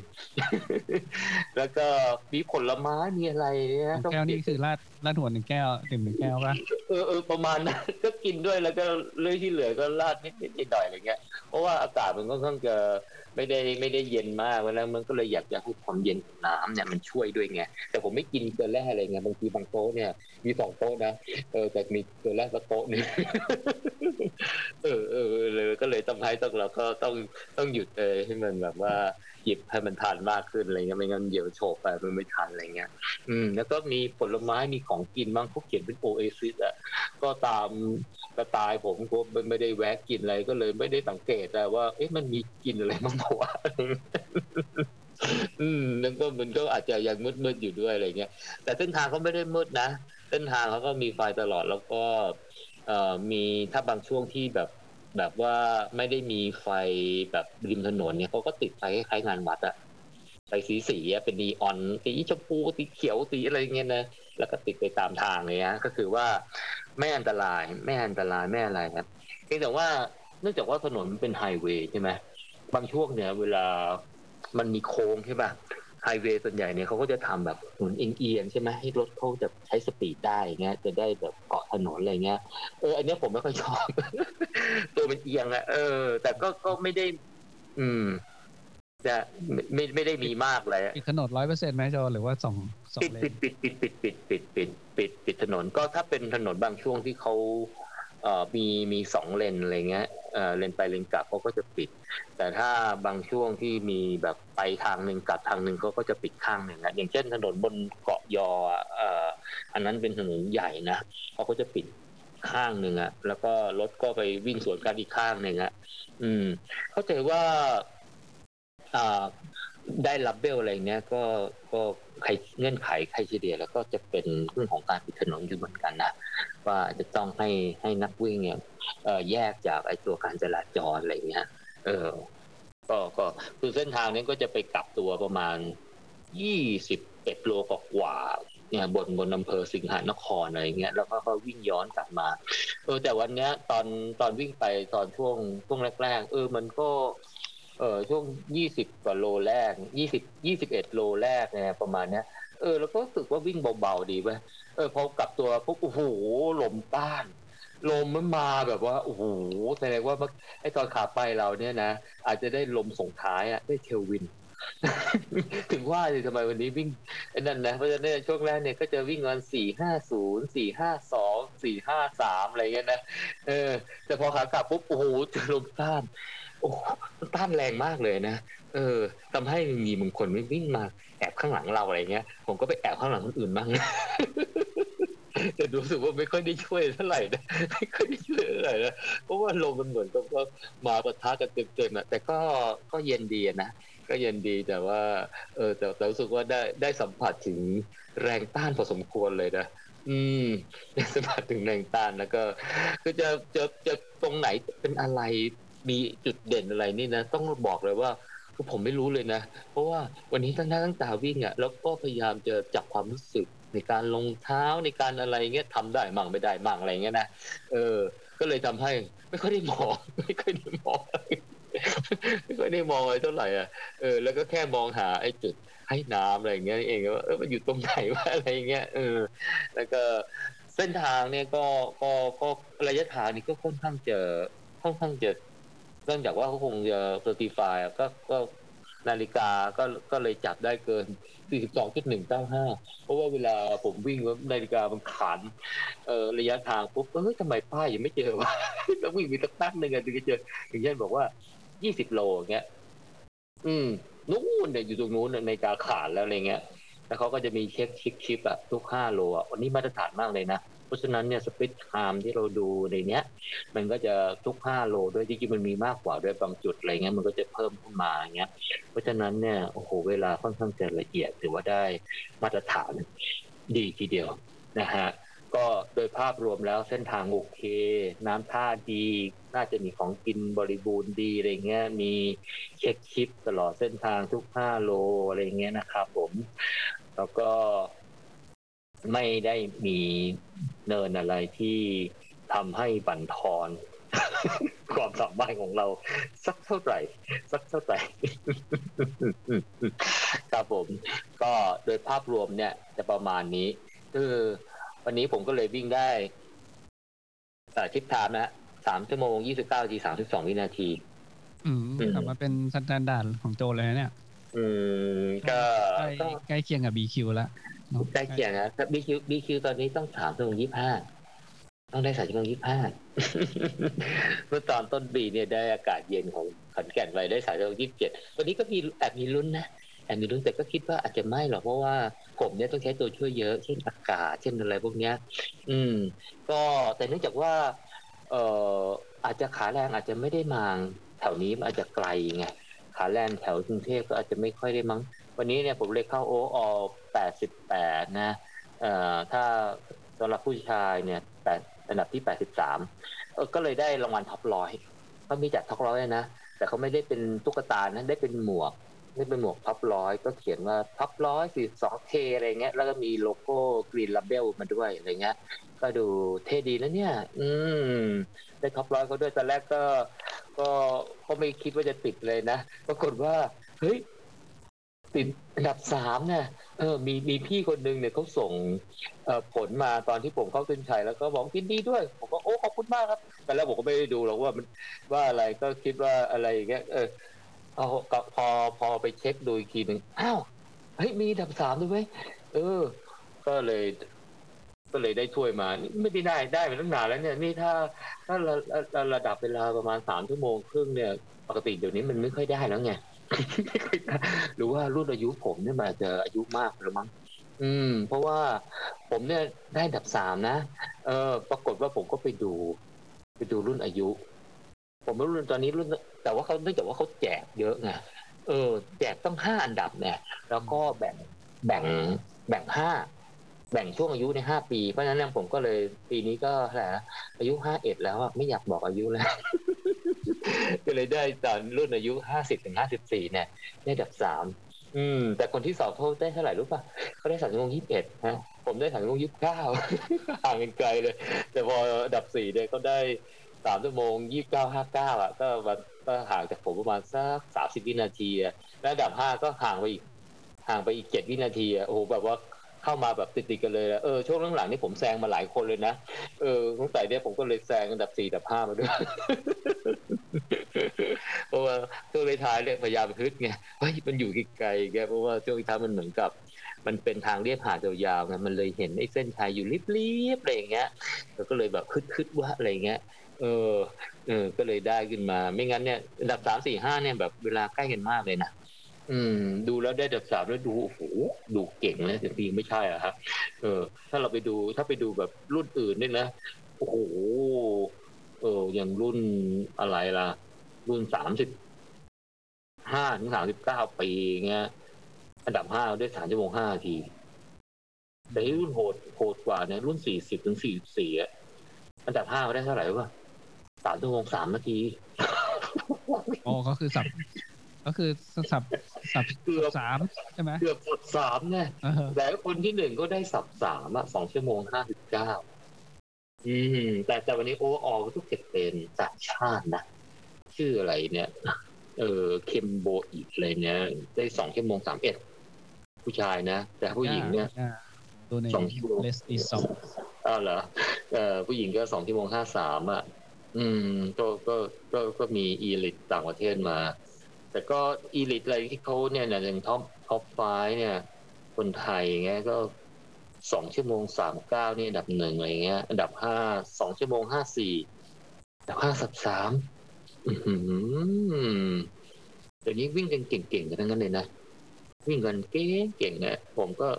แล้วก็มีผลไม้มีอะไรเนี่ยแก้วนี่คือราดราดหัวหนึ่งแก้วดื่มหนึ่งแก้วปะเออเออประมาณนั้นก็กินด้วยแล้วก็เลื่อยที่เหลือก็ราดนิดนิดหน่อยอะไรเงี้ยเพราะว่าอากาศมันก็ค่อนข้างจะ ไม่ได้ไม่ได้เย็นมากแล้วมันก็เลยอยากจะให้ความเย็นของน้ำเนี่ยมันช่วยด้วยไงแต่ผมไม่กินเกลือแร่อะไรเงี้ยบางทีบางโต๊ะเนี่ยมีสองโต๊ะนะเออแต่มีเกลือแร่สักโต๊ะนึงเออเออเลยก็เลยต้องให้ต้องเราก็ต้องต้องหยุดเออให้มันแบบว่าหยิบให้มันทานมากขึ้นอะไรเงี้ยไม่งั้นเดี๋ยวโฉบไปมันไม่ทันอะไรเงี้ย อืม แล้วก็มีผลไม้มีของกินบางเขาเขียนเป็นโอเอซิสอะก็ตามกระตายผมก็ไม่ได้แวะกินอะไรก็เลยไม่ได้สังเกตว่าเอ๊ะมันมีกินอะไรบ้างวะอืมแล้วก็มันก็อาจจะยังมืดๆอยู่ด้วยอะไรเงี้ยแต่เส้นทางเขาไม่ได้มืดนะเส้นทางเขาก็มีไฟตลอดแล้วก็เอ่อมีถ้าบางช่วงที่แบบแบบว่าไม่ได้มีไฟแบบริมถนนเนี่ยเขาก็ติดไฟคล้ายๆงานวัดอะไฟสีสีเป็นนีออนสีชมพูสีเขียวสีอะไรเงี้ยนะแล้วก็ติดไปตามทางเลยนะก็คือว่าไม่อันตรายไม่อันตรายไม่อะไรครับเพียงแต่ว่าเนื่องจากว่าถนนมันเป็นไฮเวย์ใช่ไหม บางช่วงเนี่ย เวลามันมีโค้งใช่ป่ะไฮเวย์ส่วนใหญ่เนี่ยเขาก็จะทำแบบถนนเอียงๆใช่ไหมให้รถเขาจะใช้สปีดได้เงี้ยจะได้แบบเกาะถนนอะไรเงี้ยเอออันเนี้ยผมไม่ค่อยชอบ ตัวมันเอียงอะเออ แต่ก็ก็ไม่ได้ อืมจะไม่ไม่ไม่ได้มีมากเลยปิดถนนร้อยเปอร์เซ็นต์ไหมโจหรือว่าสองสองปิดเลปิดนปิดปิดปิดปิดปิดปิดปิดปิดถนนก็ถ้าเป็นถนนบางช่วงที่เขา เอ่อมีมีสองเลนอะไรเงี้ยเอ่อเลนไปเลนกลับเขาก็จะปิด แต่ถ้าบางช่วงที่มีแบบไปทางหนึ่งกลับทางหนึ่งเขาก็จะปิดข้างหนึ่งอะอย่างเช่นถนนบนเกาะยอเอ่ออันนั้นเป็นถนนใหญ่นะเขาก็จะปิดข้างหนึ่งอะแล้วก็รถก็ไปวิ่งสวนกันอีกข้างหนึ่งอะอืม เข้าใจว่าอ่าได้รับเบลอะไรเนี้ยก็ก็ เงื่อนไขใครเฉลี่ยแล้วก็จะเป็นเรื่องของการปิดถนนอยู่เหมือนกันนะว่าจะต้องให้ให้นักวิ่งเนี่ยแยกจากไอ้ตัวการจราจรอะไรเงี้ยเออก็ก็คือเส้นทางนี้ก็จะไปกลับตัวประมาณยี่สิบเอ็ดโลกว่าเนี่ยบนบนอำเภอสิงหานครอะไรเงี้ยแล้วก็ก็วิ่งย้อนกลับมา เออแต่วันเนี้ยตอนตอนวิ่งไปตอนช่วงช่วงแรก ๆ เออมันก็ เออช่วงยี่สิบกว่าโลแรกยี่สิบยี่สิบเอ็ดโลแรกเนี่ยประมาณเนี้ยเออแล้วก็รู้สึกว่าวิ่งเบาๆดีเว้ยเออพอกลับตัวปุ๊บโอ้โหลมต้านลมมันมาแบบว่าโอ้โหแสดงว่าไอ้ตอนขาไปเราเนี่ยนะอาจจะได้ลมส่งท้ายอะได้เทลวิน ถึงว่าสิทำไมวันนี้วิ่งนั่นนะเพราะฉะนั้นช่วงแรกเนี่ยก็จะวิ่งวันสี่ห้าศูนย์สี่ห้าสองสี่ห้าสามอะไรเงี้ยนะเออแต่พอขากลับปุ๊บโอ้โหเจอลมต้าน โอ้ต้านแรงมากเลยนะเออทำให้มีบางคนไม่วิ่งมาแอบข้างหลังเราอะไรเงี้ย ผมก็ไปแอบข้างหลังคนอื่นบ้างแต่รู้สึกว่าไม่ค่อยได้ช่วยเท่าไหร่นะไม่ค่อยได้ช่วยเท่าไหร่นะเพราะว่าลมมันเหมือนกับว่ามาปะทะกันเต็มๆอะแต่ก็ก็เย็นดีนะก็เย็นดีแต่ว่า เออแต่แต่รู้สึกว่าได้ได้สัมผัสถึงแรงต้านพอสมควรเลยนะอืมได้สัมผัสถึงแรงต้านแล้วก็คือจะจะจะตรงไหนเป็นอะไร มีจุดเด่นอะไรนี่นะ ต้องบอกเลยว่าคือผมไม่รู้เลยนะ เพราะว่าวันนี้ตั้งหน้าตั้งตาวิ่งอะแล้วก็พยายามจะจับความรู้สึกในการลงเท้าในการอะไรเงี้ยทำได้มั่งไม่ได้มั่งอะไรเงี้ยนะเออ ก็เลยทำให้ไม่ค่อยได้มองไม่ค่อยได้มองไม่ค่อยได้มองอะไรเท่าไหร่อะเออแล้วก็แค่มองหาไอ้จุดให้น้ำอะไรเงี้ยเองว่าเออมันอยู่ตรงไหนวะอะไรเงี้ยเออแล้วก็เส้นทางเนี่ยก็ก็ก็ระยะทางนี่ก็ค่อนข้างจะค่อนข้างจะ เนื่องจากว่าเขาคงจะเซอร์ติฟายก็ก็นาฬิกาก็ก็เลยจับได้เกิน 42.195 เพราะว่าเวลาผมวิ่งนาฬิกามันขันเออระยะทางปุ๊บเฮ้ยทำไมป้ายยังไม่เจอวะต้องวิ่งมีสักตั้งหนึ่งอะถึงจะเจออย่างเช่นบอกว่า 20 โลอย่างเงี้ย อืมนู่นเนี่ยอยู่ตรงนู้นในกาชาดแล้วอะไรเงี้ย แล้วเขาก็จะมีเช็คชิปชิปอะทุกห้าโลอะวันนี้มาตรฐานมากเลยนะ เพราะฉะนั้นเนี่ย split time ที่เราดูในเนี้ย มันก็จะทุกห้าโลด้วยจริงๆมันมีมากกว่าด้วยบางจุดอะไรเงี้ยมันก็จะเพิ่มขึ้นมาอย่างเงี้ยเพราะฉะนั้นเนี่ยโอ้โหเวลาค่อนข้างจะละเอียดถือว่าได้มาตรฐานดีทีเดียวนะฮะก็โดยภาพรวมแล้วเส้นทางโอเค น้ำท่าดี น่าจะมีของกินบริบูรณ์ดีอะไรเงี้ยมีเช็คชิปตลอดเส้นทางทุกห้าโลอะไรเงี้ยนะครับผม แล้วก็ ไม่ได้มีเนินอะไรที่ทำให้บั่นทอนความสามารถของเรา สักเท่าไหร่ สักเท่าไหร่ครับผม ก็โดยภาพรวมเนี่ย จะประมาณนี้ คือวันนี้ผมก็เลยวิ่งได้ทิศทางนะสามชั่วโมงยี่สิบเก้านาทีสามสิบสองวินาที อืมกลับมาเป็น standard ของโจเลยเนี่ย อืม ก็ใกล้ใกล้เคียงกับ BQ แล้ วใกล้เคียงนะ BQ BQ ตอนนี้ต้องสามชั่วโมงยี่ห้าต้องได้สามชั่วโมงยี่ห้าเมื่อตอนต้นปีเนี่ยได้อากาศเย็นของขอนแก่นไปได้สามชั่วโมงยี่สิบเจ็ดวันนี้ก็มีแอบมีลุ้นนะแอบมีลุ้นแต่ก็คิดว่าอาจจะไม่หรอกเพราะว่าผมเนี่ยต้องใช้ตัวช่วยเยอะเช่นอากาศเช่นอะไรพวกเนี้ย อืม ก็แต่เนื่องจากว่า เอ่ออาจจะขาแรงอาจจะไม่ได้มาแถวนี้มันอาจจะไกลไงขาแรงแถวกรุงเทพก็อาจจะไม่ค่อยได้มั้ง วันนี้เนี่ยผมเลยเข้าโอออแปดสิบแปดนะเอ่อถ้าสำหรับผู้ชายเนี่ยแปดอันดับที่แปดสิบสามก็เลยได้รางวัลท็อปร้อยเขามีจัด top ร้อยนะ แต่เขาไม่ได้เป็นตุ๊กตานะได้เป็นหมวกได้เป็นหมวก top ร้อยก็เขียนว่า top ร้อยสี่สอง K อะไรเงี้ย แล้วก็มีโลโก้ green label มาด้วยอะไรเงี้ย ก็ดูเท่ดีนะเนี่ย อืมได้ top ร้อยเขาด้วยตอนแรกก็ ก็ก็ไม่คิดว่าจะติดเลยนะปรากฏว่า เฮ้ย ติดอันดับสามเนี่ยเออมีมีพี่คนหนึ่งเนี่ยเขาส่งผลมาตอนที่ผมเข้าเส้นชัยแล้วก็บอกยินดีด้วย ผมก็โอ้ขอบคุณมากครับ แต่แล้วผมก็ไม่ได้ดูหรอกว่ามันว่าอะไรก็คิดว่าอะไรอย่างเงี้ยเออเอาพอพอไปเช็คดูอีกทีหนึ่งอ้าวเฮ้ยมีอันดับสามด้วยเว้ยเออ ก็เลย ก็เลยได้ถ้วยมาไม่ได้ได้ได้มาตั้งนานแล้วเนี่ยนี่ถ้าถ้าระระระดับเวลาประมาณสามชั่วโมงครึ่งเนี่ย ปกติเดี๋ยวนี้มันไม่ค่อยได้แล้วไง หรือว่ารุ่นอายุผมเนี่ยมันอาจจะอายุมากแล้วมั้งอืม เพราะว่าผมเนี่ยได้อันดับสามนะเออ ปรากฏว่าผมก็ไปดู ไปดูรุ่นอายุ ผมไม่รู้ตอนนี้รุ่น แต่ว่าเขาเนื่องจากว่าเขาแจกเยอะไงเออ แจกต้องห้าอันดับเนี่ย แล้วก็แบ่งแบ่งแบ่งห้า แบ่งช่วงอายุในห้าปี เพราะฉะนั้นผมก็เลยปีนี้ก็แหละอายุห้าเอ็ดแล้วไม่อยากบอกอายุแล้วก็เลยได้ตอนรุ่นอายุห้าสิบถึงห้าสิบสี่เนี่ยได้อันดับสามอืม แต่คนที่สอบเขาได้เท่าไหร่รู้ป่ะเขาได้สามชั่วโมงยี่สิบเอ็ดฮะผมได้สามชั่วโมงยี่สิบเก้าห่างกันไกลเลย แต่พอดับสี่เนี่ยเขาได้สามชั่วโมงยี่สิบเก้าห้าเก้าอะ ก็มันก็ห่างจากผมประมาณสักสามสิบวินาทีอะและอันดับห้าก็ห่างไปอีกห่างไปอีกเจ็ดวินาทีอะโอ้โหแบบว่า เข้ามาแบบติดๆกันเลยอะเออช่วงหลังๆนี่ผมแซงมาหลายคนเลยนะเออสงสัยเนี่ยผมก็เลยแซงอันดับสี่อันดับห้ามาด้วยเพราะว่าช่วงท้ายเนี่ยพยายามฮึดไงเฮ้ยมันอยู่ไกลๆแกเพราะว่าช่วงท้ายมันเหมือนกับ มันเป็นทางเรียบหาดยาวๆไงมันเลยเห็นไอ้เส้นชัยอยู่ริบๆอะไรอย่างเงี้ยแล้วก็เลยแบบคึดๆว่าอะไรเงี้ยเออเออก็เลยได้ขึ้นมา ไม่งั้นเนี่ยอันดับสามสี่ห้าเนี่ยแบบเวลาใกล้กันมากเลยนะ อืม ดูแล้วได้ดับสามแล้วดูโอ้โหดูเก่งนะแต่จริงไม่ใช่อะครับเออ ถ้าเราไปดูถ้าไปดูแบบรุ่นอื่นเนี่ยนะโอ้โหเอออย่างรุ่นอะไรล่ะ รุ่นสามสิบห้าถึงสามสิบเก้าปีเงี้ยอันดับห้าได้สามชั่วโมงห้าที แต่ที่รุ่นโหดโหดกว่าเนี่ยรุ่นสี่สิบถึงสี่สี่อะอันดับห้าได้เท่าไหร่วะสามชั่วโมงสามนาที โอ้ก็คือสับ ก็คือสับสับเกือบสามใช่ไหมเกือบสับสามไงเออแต่คนที่หนึ่งก็ได้สับสามอะสองชั่วโมงห้าสิบเก้าอืม แต่แต่วันนี้โอเวอร์ออลทุกเก็บเป็นต่างชาตินะ ชื่ออะไรเนี่ย เออเคมโบอีกอะไรเนี่ย ได้สองชั่วโมงสามเอ็ดผู้ชายนะ แต่ผู้หญิงเนี่ยอ่าตัวในสองชั่วโมงเลสอีสองอ้าวเหรอเออผู้หญิงก็สองชั่วโมงห้าสามอะ อืม ก็ก็ก็ก็มีอีลิตต่างประเทศมา แต่ก็อีลิตอะไรที่เขาเนี่ยเนี่ยอย่างท็อปท็อปไฟเนี่ย คนไทยเงี้ยก็สองชั่วโมงสามเก้านี่อันดับหนึ่งอะไรเงี้ย อันดับห้าสองชั่วโมงห้าสี่อันดับห้าสับสามเดี๋ยวนี้วิ่งกันเก่งๆกันทั้งนั้นเลยนะวิ่งกันเก่งๆเนี่ยผมก็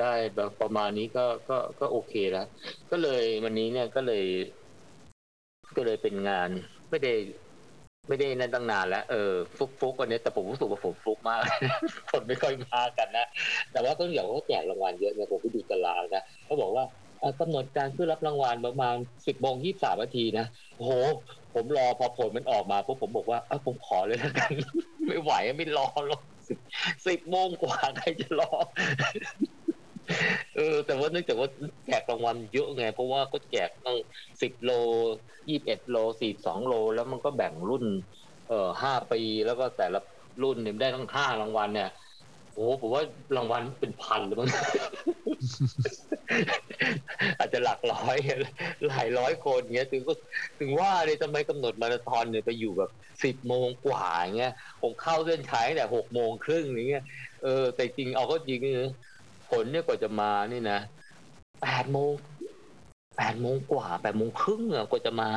ได้แบบประมาณนี้ก็ก็ก็โอเคแล้ว ก็เลยวันนี้เนี่ยก็เลย ก็เลยเป็นงานไม่ได้ ไม่ได้นั่นตั้งนานแล้วเออฟุกฟุกวันนี้แต่ผมรู้สึกว่าผมฟุกมาก คนไม่ค่อยมากันนะ แต่ว่าก็อย่างเขาแจกรางวัลเยอะเนี่ยผมไปดูตารางนะเขาบอกว่ากำหนดการเพื่อรับรางวัลประมาณสิบโมงยี่สามนาทีนะโอ้โห ผมรอพอผลมันออกมาปุ๊บผมบอกว่าผมขอเลยแล้วกัน ไม่ไหวไม่รอหรอกสิบโมงกว่าใครจะรอ เออแต่ว่าเนื่องจากว่าแจกรางวัลเยอะไง เพราะว่าก็แจกตั้งสิบโลยี่สิบเอ็ดโลสี่สองโล แล้วมันก็แบ่งรุ่น เอ่อห้าปีแล้วก็แต่ละรุ่นเนี่ยได้ทั้งห้ารางวัลเนี่ยโอ้ผมว่ารางวัลเป็นพันเลยมั้งอาจจะหลักร้อยหลายร้อยคนเงี้ยถึงก็ถึงว่าเลยทำไมกำหนดมาราธอนเนี่ยไปอยู่แบบสิบโมงกว่าเงี้ยผมเข้าเส้นชัยแต่หกโมงครึ่งอย่างเงี้ยเออแต่จริงเอาก็จริงนะ ผลเนี่ยกว่าจะมานี่นะแปดโมงแปดโมงกว่าแปดโมงครึ่งอะกว่าจะมา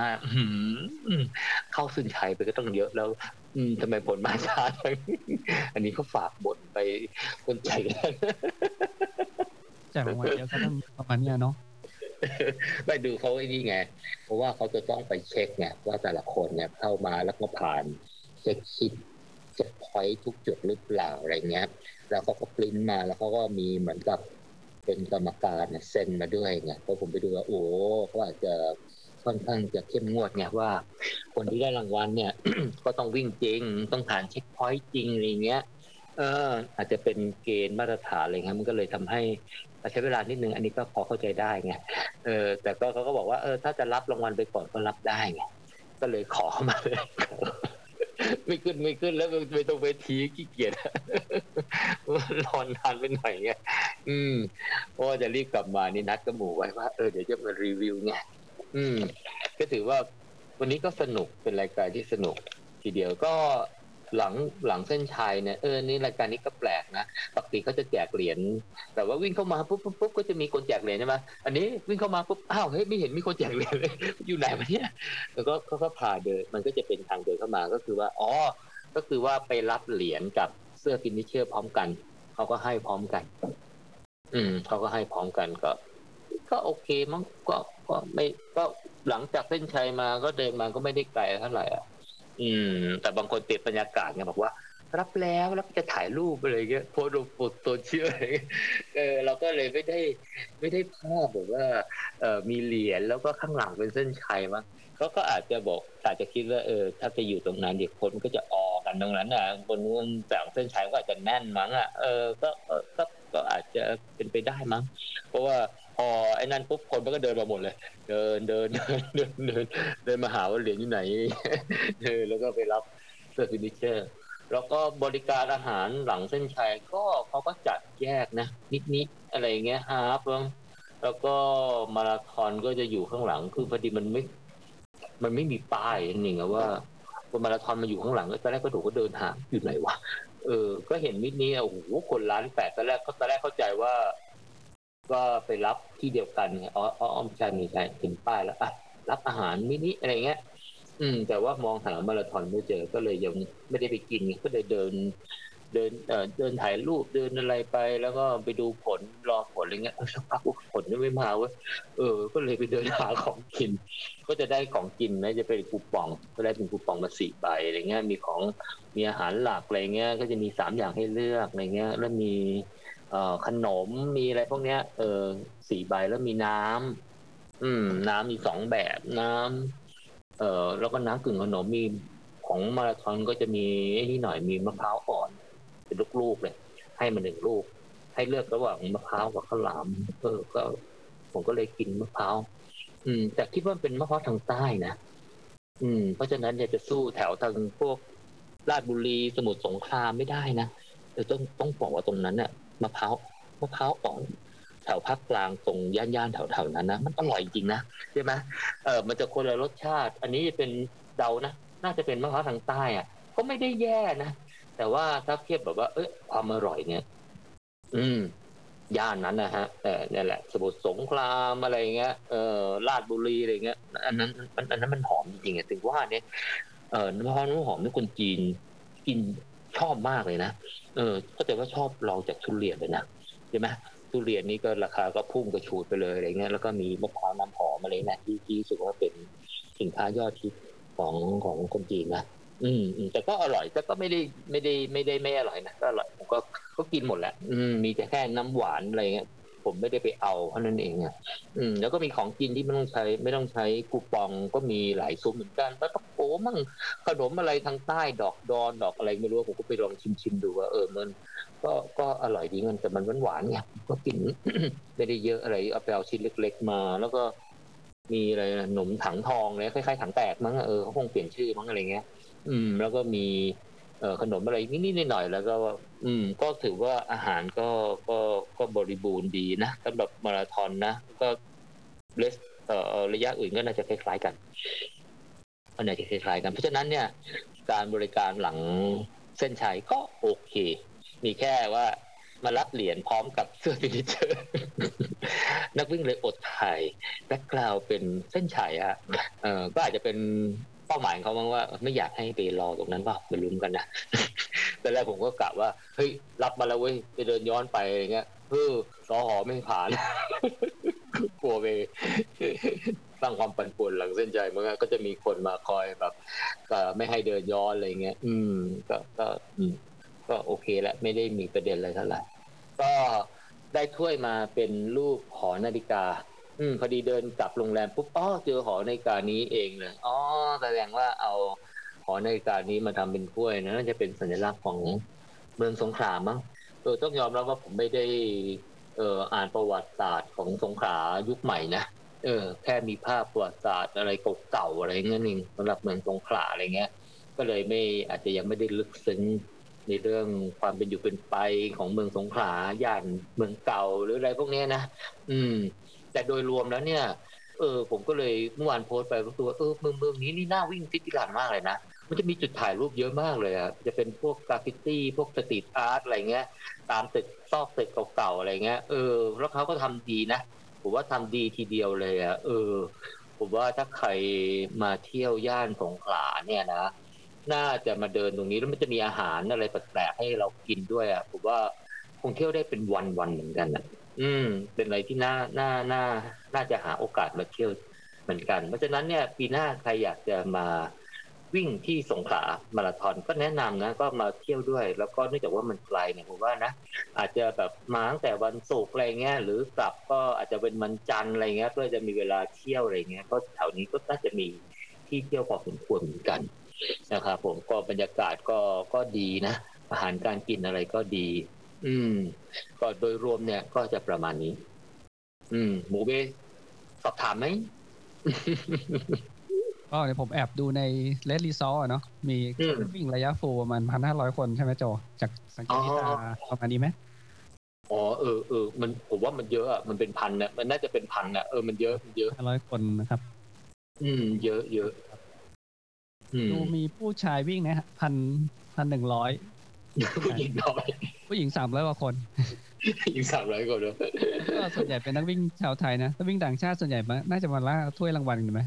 เข้าเส้นชัยไปก็ต้องเยอะแล้ว อืมทำไมผลมาช้าจังอันนี้เขาฝากบทไปคนใจกันแจกรางวัลเยอะก็ต้องประมาณเนี้ยเนาะไปดูเขาไอ้นี่ไง เพราะว่าเขาจะต้องไปเช็คไงว่าแต่ละคนเนี่ยเข้ามาแล้วก็ผ่านเช็คชิดเช็คพอยทุกจุดหรือเปล่าอะไรเงี้ย แล้วเขาก็ปริ้นมาแล้วเขาก็มีเหมือนกับเป็นกรรมการเซ็นมาด้วยไงพอผมไปดูว่าโอ้เขาอาจจะค่อนข้างจะเข้มงวดไงว่า คนที่ได้รางวัลเนี่ย ก็ต้องวิ่งจริง ต้องผ่านเช็คพอยต์จริงอะไรเงี้ยเอออาจจะเป็นเกณฑ์มาตรฐานอะไรเงี้ยมันก็เลยทำให้ใช้เวลานิดนึงอันนี้ก็พอเข้าใจได้ไงเออแต่ก็เขาก็บอกว่าเออถ้าจะรับรางวัลไปก่อนก็รับได้ไงก็เลยขอมาเลย ไม่ขึ้นไม่ขึ้นแล้วไปตรงเวทีขี้เกียจรอนนานไปหน่อยไงอืมเพราะว่าจะรีบกลับมานี่นัดกระหมูไว้ว่าเออเดี๋ยวจะมารีวิวไงอืม ก็ถือว่าวันนี้ก็สนุกเป็นรายการที่สนุกทีเดียวก็ หลังหลังเส้นชัยเนี่ยเออนี่รายการนี้ก็แปลกนะปกติเขาจะแจกเหรียญแต่ว่าวิ่งเข้ามาปุ๊บปุ๊บปุ๊บก็จะมีคนแจกเหรียญใช่ไหมอันนี้วิ่งเข้ามาปุ๊บอ้าวเฮ้ยไม่เห็นมีคนแจกเหรียญเลยอยู่ไหนวะเนี่ยแล้วก็เขาก็พาเดินมันก็จะเป็นทางเดินเข้ามาก็คือว่าอ๋อก็คือว่าไปรับเหรียญกับเสื้อฟินิเชอร์พร้อมกันเขาก็ให้พร้อมกัน อืมเขาก็ให้พร้อมกันก็ ก็โอเคมั้งก็ก็ไม่ก็หลังจากเส้นชัยมาก็เดินมาก็ไม่ได้ไกลเท่าไหร่อะ อืม แต่บางคนติดบรรยากาศไงบอกว่า รับแล้วแล้วจะถ่ายรูปอะไรเงี้ยโพสต์ลงโซเชียลอะไรเงี้ยเออเราก็เลยไม่ได้ไม่ได้ภาพแบบว่าเออมีเหรียญแล้วก็ข้างหลังเป็นเส้นชัยมั้งเขาก็อาจจะบอกอาจจะคิดว่าเออ ถ้าไปอยู่ตรงนั้นเด็กคนก็จะออกันตรงนั้นอะคนนู้นแต่งเส้นชัยก็อาจจะแน่นมั้งอะเออก็ก็ก็อาจจะเป็นไปได้มั้ง เพราะว่า พอไอ้นั่นปุ๊บคนมันก็เดินมาหมดเลย เดินเดินเดินเดินเดินเดินมาหาว่าเหรียญอยู่ไหนเออแล้วก็ไปรับเสื้อ finisher แล้วก็บริการอาหารหลังเส้นชัยก็เขาก็จัดแยกนะ นิดๆอะไรเงี้ย half แล้วก็มาราธอนก็จะอยู่ข้างหลังคือพอดีมันไม่ มันไม่มีป้ายนั่นเองอะว่าคนมาราธอนมาอยู่ข้างหลังตอนแรกก็ถูกก็เดินหาอยู่ไหนวะเออ ก็เห็นมิดนี้โอ้โหคนล้านแปดตอนแรกก็ตอนแรกเข้าใจว่า ก็ไปรับที่เดียวกันไงอ๋ออ๋อไม่ใช่ไม่ใช่เห็นป้ายแล้วอะรับอาหารมินิอะไรเงี้ย อืม แต่ว่ามองหามาราธอนไม่เจอก็เลยยังไม่ได้ไปกินก็เลยเดิน เดินเอ่อเดินถ่ายรูปเดินอะไรไป แล้วก็ไปดูผลรอผลอะไรเงี้ยสักพักผลไม่มาเว้ยเออ ก็เลยไปเดินหาของกิน ก็จะได้ของกินนะจะเป็นคูปอง ก็ได้เป็นคูปองมาสี่ใบอะไรเงี้ยมีของมีอาหารหลักอะไรเงี้ย ก็จะมีสามอย่างให้เลือกอะไรเงี้ย แล้วมี ขนมมีอะไรพวกเนี้ย เออสี่ใบแล้วมีน้ำอืม น้ำมีสองแบบน้ำเออแล้วก็น้ำกึ่งขนมมีของมาราธอนก็จะมีนี่หน่อยมีมะพร้าวอ่อนเป็นลูกๆเลย ให้มาหนึ่งลูก ให้เลือกระหว่างมะพร้าวกับข้าวหลามเออก็ ผมก็เลยกินมะพร้าวอืม แต่คิดว่าเป็นมะพร้าวทางใต้นะอืม เพราะฉะนั้นเนี่ยจะสู้แถวทางพวกราชบุรีสมุทรสงครามไม่ได้นะต้องต้องบอกว่าตรงนั้นเนี่ย มะพร้าวมะพร้าวอ่อนแถวภาคกลางตรงย่านๆแถวๆนั้นนะมันอร่อยจริงนะใช่ไหมเออมันจะคนละรสชาติ อันนี้เป็นเดานะน่าจะเป็นมะพร้าวทางใต้อะ ก็ไม่ได้แย่นะแต่ว่าถ้าเทียบแบบว่า เอ้ยความอร่อยเนี่ย อืมย่านนั้นนะฮะเออเนี่ยแหละ สมุทรสงครามอะไรเงี้ยเออราชบุรีอะไรเงี้ยอันนั้นมันอันนั้นมันหอมจริงๆอะถึงว่าเนี่ยเออมะพร้าวน้ำหอมนี่คนจีนกิน ชอบมากเลยนะเออก็แต่ว่าชอบลองจากทุเรียนเลยนะใช่ไหมทุเรียนนี่ก็ราคาก็พุ่งกระฉูดไปเลยอะไรเงี้ยแล้วก็มีมะพร้าวน้ำหอมอะไรนะที่ที่รู้สึกว่าเป็นสินค้ายอดฮิตของของคนจีนนะอืมแต่ก็อร่อยแต่ก็ไม่ได้ไม่ได้ไม่ได้ไม่อร่อยนะก็อร่อยผมก็ก็กินหมดแหละอืมมีแต่แค่น้ำหวานอะไรเงี้ย ผมไม่ได้ไปเอาเท่านั้นเองอะอืมแล้วก็มีของกินที่ไม่ต้องใช้ ไม่ต้องใช้คูปองก็มีหลายซุ้มเหมือนกันปลาตะโกมั่งขนมอะไรทางใต้ดอกดอนดอกอะไรไม่รู้ผมก็ไปลองชิมชิมดูว่าเออมัน ก็ก็อร่อยดีมันแต่มันหวานๆไงก็กินไม่ได้เยอะอะไรเอาไปเอาชิ้นเล็ก ๆ มา แล้วก็มีอะไรนะหนมถังทองเลยคล้ายๆถังแตกมั้งเออเขาคงเปลี่ยนชื่อมั้งอะไรเงี้ย อืม แล้วก็มี ขนมอะไรนิดๆหน่อยๆแล้วก็ อืม ก็ถือว่าอาหารก็ก็ก็บริบูรณ์ดีนะสำหรับมาราธอนนะก็ race เอ่อระยะอื่นก็น่าจะคล้ายๆกันอันไหนจะคล้ายๆกัน เพราะฉะนั้นเนี่ยการบริการหลังเส้นชัยก็โอเค มีแค่ว่ามารับเหรียญพร้อมกับเสื้อ finisher นักวิ่งเลยอดถ่าย background เป็นเส้นชัยอะเออก็อาจจะเป็น ป้าหมายเขาบ้างว่าไม่อยากให้ไปรอตรงนั้นเปล่าไปลุ้นกันนะแต่แรกผมก็กะว่าเฮ้ยรับมาแล้วเว้ยไปเดินย้อนไปอะไรเงี้ยเออสอหอไม่ผ่านกลัวไปสร้างความปั่นป่วนหลังเส้นใจมันก็จะมีคนมาคอยแบบไม่ให้เดินย้อนอะไรเงี้ยอืม ก็ก็อืมก็โอเคแหละไม่ได้มีประเด็นอะไรเท่าไหร่ก็ได้ถ้วยมาเป็นรูปหอนาฬิกา อืมพอดีเดินกลับโรงแรมปุ๊บอ๋อเจอหอนาฬิกานี้เองเลยอ๋อแสดงว่าเอาหอนาฬิกานี้มาทำเป็นถ้วยนะน่าจะเป็นสัญลักษณ์ของเมืองสงขลามั้งเออต้องยอมรับว่าผมไม่ได้ เอ่ออ่านประวัติศาสตร์ของสงขลายุคใหม่นะเออ แค่มีภาพประวัติศาสตร์อะไรเก่าๆอะไรเงี้ยนึงสำหรับเมืองสงขลาอะไรเงี้ย ก็เลยไม่อาจจะยังไม่ได้ลึกซึ้งในเรื่องความเป็นอยู่เป็นไปของเมืองสงขลาย่านเมืองเก่าหรืออะไรพวกนี้นะอืม แต่โดยรวมแล้วเนี่ยเออผมก็เลยเมื่อวานโพสต์ไปก็คือว่าเออเมืองเมืองนี้นี่น่าวิ่ง city run มากเลยนะ มันจะมีจุดถ่ายรูปเยอะมากเลยอะจะเป็นพวกกราฟฟิตี้พวก street art อะไรเงี้ย ตามตึกซอกตึกเก่าๆอะไรเงี้ยเออแล้วเขาก็ทำดีนะผมว่าทำดีทีเดียวเลยอะเออ ผมว่าถ้าใครมาเที่ยวย่านสงขลาเนี่ยนะน่าจะมาเดินตรงนี้แล้วมันจะมีอาหารอะไรแปลกๆให้เรากินด้วยอะผมว่าคงเที่ยวได้เป็นวันๆเหมือนกันอะ อืม เป็นอะไรที่น่าน่าน่าน่าจะหาโอกาสมาเที่ยวเหมือนกัน เพราะฉะนั้นเนี่ยปีหน้าใครอยากจะมาวิ่งที่สงขลามาราธอนก็แนะนำนะก็มาเที่ยวด้วย แล้วก็เนื่องจากว่ามันไกลเนี่ยผมว่านะ อาจจะแบบมาตั้งแต่วันศุกร์อะไรเงี้ยหรือกลับก็อาจจะเป็นวันจันทร์อะไรเงี้ยเพื่อจะมีเวลาเที่ยวอะไรเงี้ยก็แถวนี้ก็น่าจะมีที่เที่ยวพอสมควรเหมือนกันนะครับผมก็บรรยากาศก็ก็ดีนะ อาหารการกินอะไรก็ดี อืม ก็โดยรวมเนี่ย ก็จะประมาณนี้ อืม หมูเบสสอบถามไหมก็เดี๋ยวผมแอบดูใน race result เนาะมีอืมวิ่งระยะ full ประมาณพันห้าร้อยคนใช่ไหมโจ จากสังเกตที่ตาอ๋อประมาณนี้ไหมอ๋อเออเออมันผมว่ามันเยอะอะมันเป็นพันนะมันน่าจะเป็นพันอะเออมันเยอะมันเยอะห้าร้อยคนนะครับ อืม เยอะเยอะอืมดูมีผู้ชายวิ่งนะฮะพันพันหนึ่งร้อยผู้หญิงน้อย ผู้หญิงสามร้อยกว่าคนหญิงสามร้อยกว่าเลยก็ส่วนใหญ่เป็นนักวิ่งชาวไทยนะถ้าวิ่งต่างชาติส่วนใหญ่มาน่าจะมาล่าถ้วยรางวัลกันไหม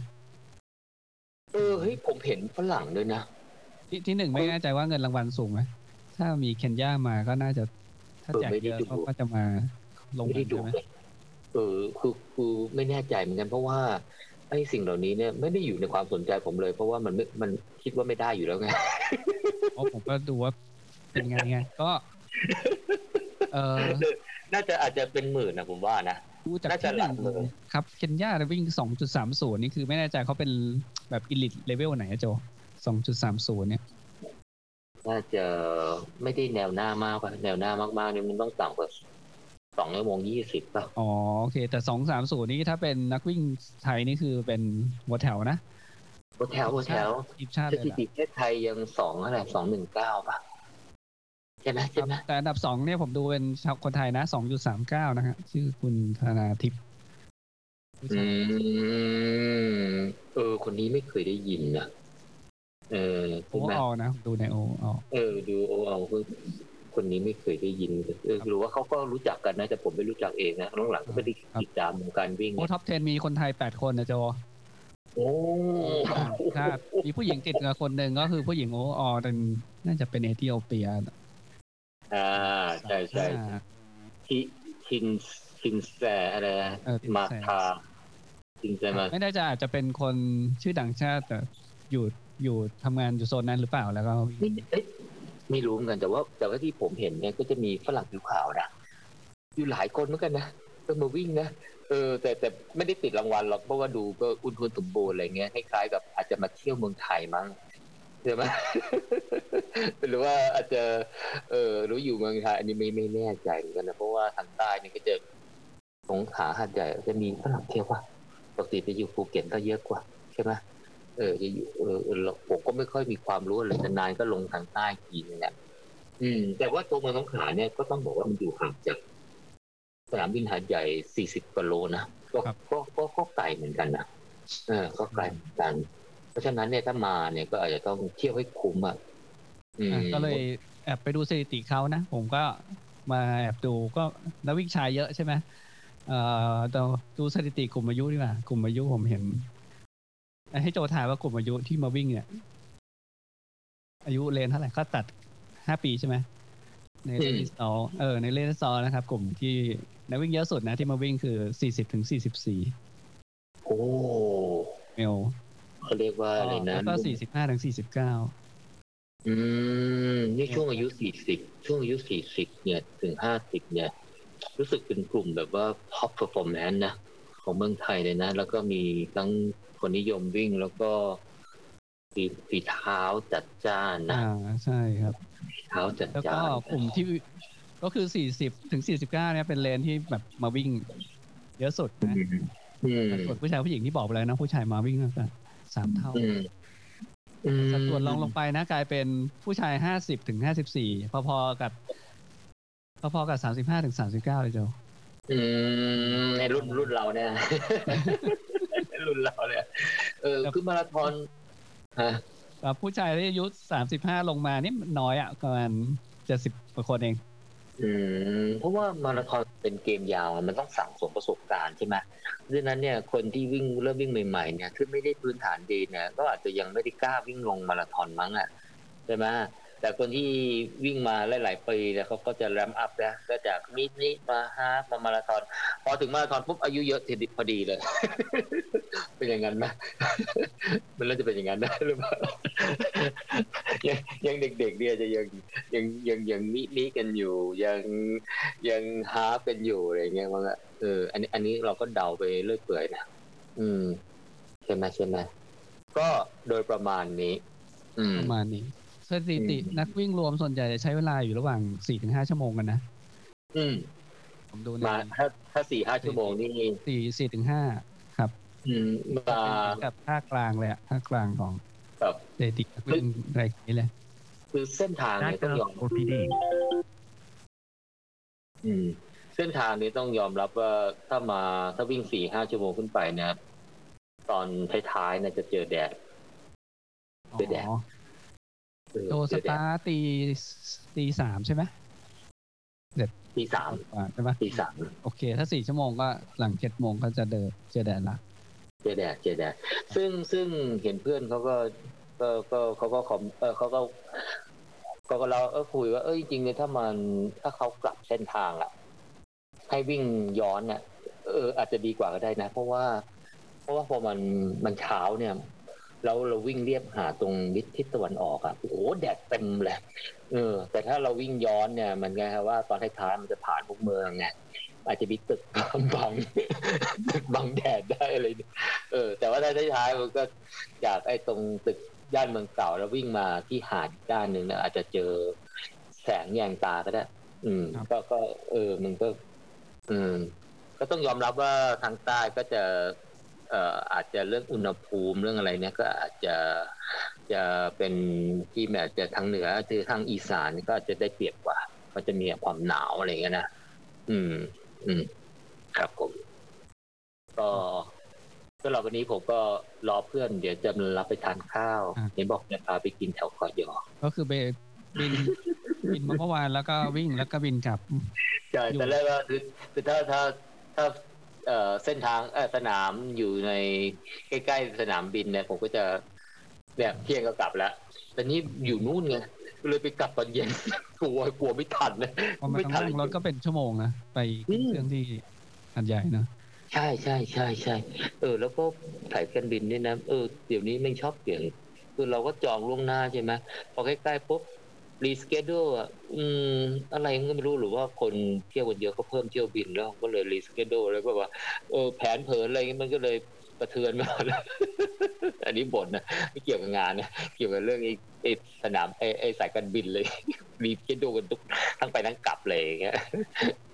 เออเฮ้ยผมเห็นฝรั่งด้วยนะที่ที่หนึ่งไม่แน่ใจว่าเงินรางวัลสูงไหมถ้ามีเคนยามาก็น่าจะ ถ้าแจกเยอะเขาก็จะมาลงไม่กัได้นดูใช่ไหมเลยเออคือคือไม่แน่ใจเหมือนกันเพราะว่าไอ้สิ่งเหล่านี้เนี่ยไม่ได้อยู่ในความสนใจผมเลย เพราะว่ามันไม่มันคิดว่าไม่ได้อยู่แล้วไงเพราะผมก็ดูว่าเป็นไงไงก็ เออน่าจะอาจจะเป็นหมื่นนะผมว่านะดูจากน่าจะที่หหลันึ่กงเลยครับเคนยาวิ่งสองจุดสามศูนย์นี่คือไม่แน่ใจเขาเป็นแบบอิลิทเลเวลไหนอะโจสองจุดสามศูนย์เนี่ยน่าจะไม่ได้แนวหน้ามากป่ะแนวหน้ามากๆเนี่ยมันต้องต่ำกว่าสองชั่วโมงยี่สิบป่ะอ๋อโอเค แต่สองสามศูนย์นี่ถ้าเป็นนักวิ่งไทยนี่คือเป็นหัวแถวนะหัวแถวหัวแถวทีมชาติสเลยถิล่ะติประเทศไทยยังสองอะไรสองหนึ่งเก้าป่ะ ใช่ไหมคใช่รับไหมแต่อันดับสองเนี่ยผมดูเป็นชาวคนไทยนะสองจุดสามเก้านะฮะชื่อคุณธนาทิพย์อืมเออ คนนี้ไม่เคยได้ยินนะเออโอใช่ไหมอนะดูในโออเออ ดูโอเอาคือคนนี้ไม่เคยได้ยินเออหรือว่าเขาก็รู้จักกันนะ แต่ผมไม่รู้จักเองนะหลังๆก็ไม่ได้ติดตามวงการวิ่งโอท็อป 10 มีคนไทย8คนนะโจโอ้ชาติมีผู้หญิงติดกับคนหนึ่งก็คือผู้หญิงโออเป็นน่าจะเป็นเอธิโอเปีย อ่าใช่ใช่อ่าทิทินทินแซอะไรนะเออทินแซมาคาทินแซมาไม่ได้จะอาจจะเป็นคนชื่อดังชาติแต่อยู่อยู่ทำงานอยู่โซนนั้นหรือเปล่าแล้วก็ไม่เอ๊ะไม่รู้เหมือนกันแต่ว่า แต่ว่าที่ผมเห็นเนี่ยก็จะมีฝรั่งผิวขาวนะอยู่หลายคนเหมือนกันนะก็มาวิ่งนะเออ แต่แต่ไม่ได้ติดรางวัลหรอกเพราะว่าดูก็อุ่นทุนสมบูรณ์อะไรเงี้ยคล้ายๆกับอาจจะมาเที่ยวเมืองไทยมั้ง ใช่ไหมหรือว่าอาจจะ เออรู้อยู่เมืองไทยอันนี้ไม่ไม่แน่ใจเหมือนกันนะเพราะว่าทางใต้นี่ก็จะสงขาหาดใหญ่จะมีฝรั่งเที่ยวว่าปกติไปอยู่ภูเก็ตก็เยอะกว่าใช่ไหมเออจะอยู่เออเออเราผมก็ไม่ค่อยมีความรู้อะไรนานๆก็ลงทางใต้ทีนึงแหละอืม แต่ว่าตัวเมืองสงขลาเนี่ยก็ต้องบอกว่ามันอยู่ห่างจากสนามบินหาดใหญ่40กิโลนะก็ก็ก็ไกลเหมือนกันนะเออก็ไกลเหมือนกัน ราะฉะนั้นเนี่ยถ้ามาเนี่ยก็อาจจะต้องเที่ยวให้คุ้มอะอืมอะก็เลยแอบไปดูสถิติเขานะ ผมก็มาแอบดูก็นักวิ่งชายเยอะใช่ไหมเอ่อดูดูสถิติกลุ่มอายุดีกว่ากลุ่มอายุผมเห็น ให้โจทายว่ากลุ่มอายุที่มาวิ่งเนี่ย อายุเลนเท่าไหร่ก็ตัดห้าปีใช่ไหมในเลนที่สองเออในเลนที่สองนะครับ กลุ่มที่นักวิ่งเยอะสุดนะที่มาวิ่งคือสี่สิบถึงสี่สิบสี่โอ้เมล เขาเรียกว่าอะไรนะแล้วก็สี่สิบห้าถึงสี่สิบเก้าอืมนี่ช่วงอายุสี่สิบช่วงอายุสี่สิบเนี่ยถึงห้าสิบเนี่ย รู้สึกเป็นกลุ่มแบบว่า top performance นะของเมืองไทยเลยนะ แล้วก็มีทั้งคนนิยมวิ่งแล้วก็ฝีฝีเท้าจัดจ้านนะอ่าใช่ครับฝีเท้าจัดแล้วจ้าก็นกลุ่มที่ก็คือ40ถึง49เนี่ยเป็นเลนที่แบบมาวิ่ง เยอะสุดอืนะมอืมส่วนผู้ชายผู้หญิงที่บอกไปแล้วนะผู้ชายมาวิ่งกัน สามเท่าอืมอืมสัดส่วนลองลงไปนะ กลายเป็นผู้ชาย50ถึง54พอๆกับ พอๆกับ35ถึง39เลยเจ้าอืมในรุ่นรุ่นเราเนี่ยรุ่นเราเนี่ยเออคือมาราธอนฮะแต่ผู้ชายที่อายุ35ลงมานี่น้อยอะประมาณ70กว่าคนเอง อืมเพราะว่ามาราธอนเป็นเกมยาวมันต้องสั่งสมประสบการณ์ใช่ไหมดังนั้นเนี่ยคนที่วิ่งเริ่มวิ่งใหม่ๆเนี่ยคือไม่ได้พื้นฐานดีเนี่ยก็อาจจะยังไม่ได้กล้าวิ่งลงมาราธอนมั้งอะใช่ไหม แต่คนที่วิ่งมาหลายๆปีเนี่ยเขาก็จะแรมอัพนะก็จากมิดนิมาฮาฟมามาราธอนพอถึงมาราธอนปุ๊บอายุเยอะทีเดียวพอดีเลย เป็นอย่างนั้นไหมมันแล้วจะเป็นอย่างนั้นได้หรือเปล่ายังยังเด็กๆเนี่ยจะยังยังยังยังมินิกันอยู่ ยังยังฮาร์ฟกันอยู่อะไรเงี้ยมันก็เอออันนี้อันนี้เราก็เดาไปเรื่อยเปื่อยนะอืมใช่ไหมใช่ไหมก็โดยประมาณนี้ อืมประมาณนี้ สถิติอืมนักวิ่งรวมส่วนใหญ่จะใช้เวลาอยู่ระหว่าง4-5ชั่วโมงกันนะ อืมผมดูในมาถ้าถ้าสี่ห้าชั่วโมงนี่สี่สี่ถึงห้าครับ อืมมาเป็นกับภาคกลางเลยอะภาคกลางของแบบสถิตินักวิ่งรายนี้เลย คือเส้นทางเนี่ยต้องยอม OPD. อืมเส้นทางนี้ต้องยอมรับว่าถ้ามาถ้าวิ่งสี่ห้าชั่วโมงขึ้นไปเนี่ยตอนท้ายๆเนี่ยจะเจอแดดเจอแดดอ๋อเออ โดสเจอแดดตาร์ทตีตีสามใช่ไหมตีสามอ่าใช่ไหมตีสามโอเค ถ้าสี่ชั่วโมงก็หลังเจ็ดโมงก็จะเดินเจอแดดละเจอแดดเจอแดดซึ่งซึ่งเห็นเพื่อนเขาก็ก็ก็เขาก็คอมเออเขาก็เขาก็เราเออคุยว่าเออจริงๆเลยถ้ามันถ้าเขากลับเส้นทางอะให้วิ่งย้อนเนี่ยเอออาจจะดีกว่าก็ได้นะ เพราะว่า เพราะว่าพอมันมันเช้าเนี่ย แล้วเราวิ่งเรียบหาดตรงทิศทิศตะวันออกอะโอ้โหแดดเต็มเลยเออ แต่ถ้าเราวิ่งย้อนเนี่ย มันไงครับว่าตอนท้ายๆมันจะผ่านพวกเมืองไงอาจจะมีตึกบังตึกบังแดดได้อะไรเนี่ยเออ แต่ว่าถ้าท้ายๆมันก็จากไอ้ตรงตึกย่านเมืองเก่าแล้ววิ่งมาที่หาดอีกด้านหนึ่งเนี่ยอาจจะเจอแสงแยงตาก็ได้ อืม ก็ก็ เออ มันก็ อืม ก็ต้องยอมรับว่าทางใต้ก็จะ เอ่ออาจจะเรื่องอุณหภูมิเรื่องอะไรเนี่ยก็อาจจะจะเป็นที่แม้จะทางเหนือคือทางอีสานก็อาจจะได้เปรียบกว่าก็จะมีความหนาวอะไรเงี้ยนะอืม อืม ครับผม ก็สำหรับวันนี้ผมก็รอเพื่อนเดี๋ยวจะรับไปทานข้าวเห็นบอกจะพาไปกินแถวเกาะยอก็คือไปบินบินมาเมื่อวานแล้วก็วิ่งแล้วก็บินกลับใช่อยู่แต่แรกว่าคือคือถ้าถ้าถ้า เอ่อเส้นทางเออสนามอยู่ในใกล้ๆสนามบินเนี่ยผมก็จะเนี่ยเที่ยงก็กลับแล้วแต่นี่อยู่นู่นไงเลยไปกลับตอนเย็นกลัวกลัวไม่ทันเลยพอมาไม่ต้องทันนั่งรถก็เป็นชั่วโมงนะไปขึ้นอืมเครื่องที่หัดใหญ่เนอะใช่ใช่ใช่ใช่เออ แล้วก็สายการบินเนี่ยนะเออเดี๋ยวนี้ไม่ชอบเปลี่ยนคือเราก็จองล่วงหน้าใช่ไหมพอใกล้ๆปุ๊บ รีสเกดูอะอืมอะไรก็ไม่รู้หรือว่าคนเที่ยวกันเยอะก็เพิ่มเที่ยวบินแล้วก็เลยรีสเกดูแล้วก็ว่าเออแผนเผินอะไรมันก็เลยกระเทือนไปหมดเลยอันนี้บ่นนะไม่เกี่ยวกับงานนะเกี่ยวกับเรื่องไอ้สนามไอ้สายการบินเลยรีสเกดูกันทุกทั้งไปทั้งกลับเลยอย่างเงี้ย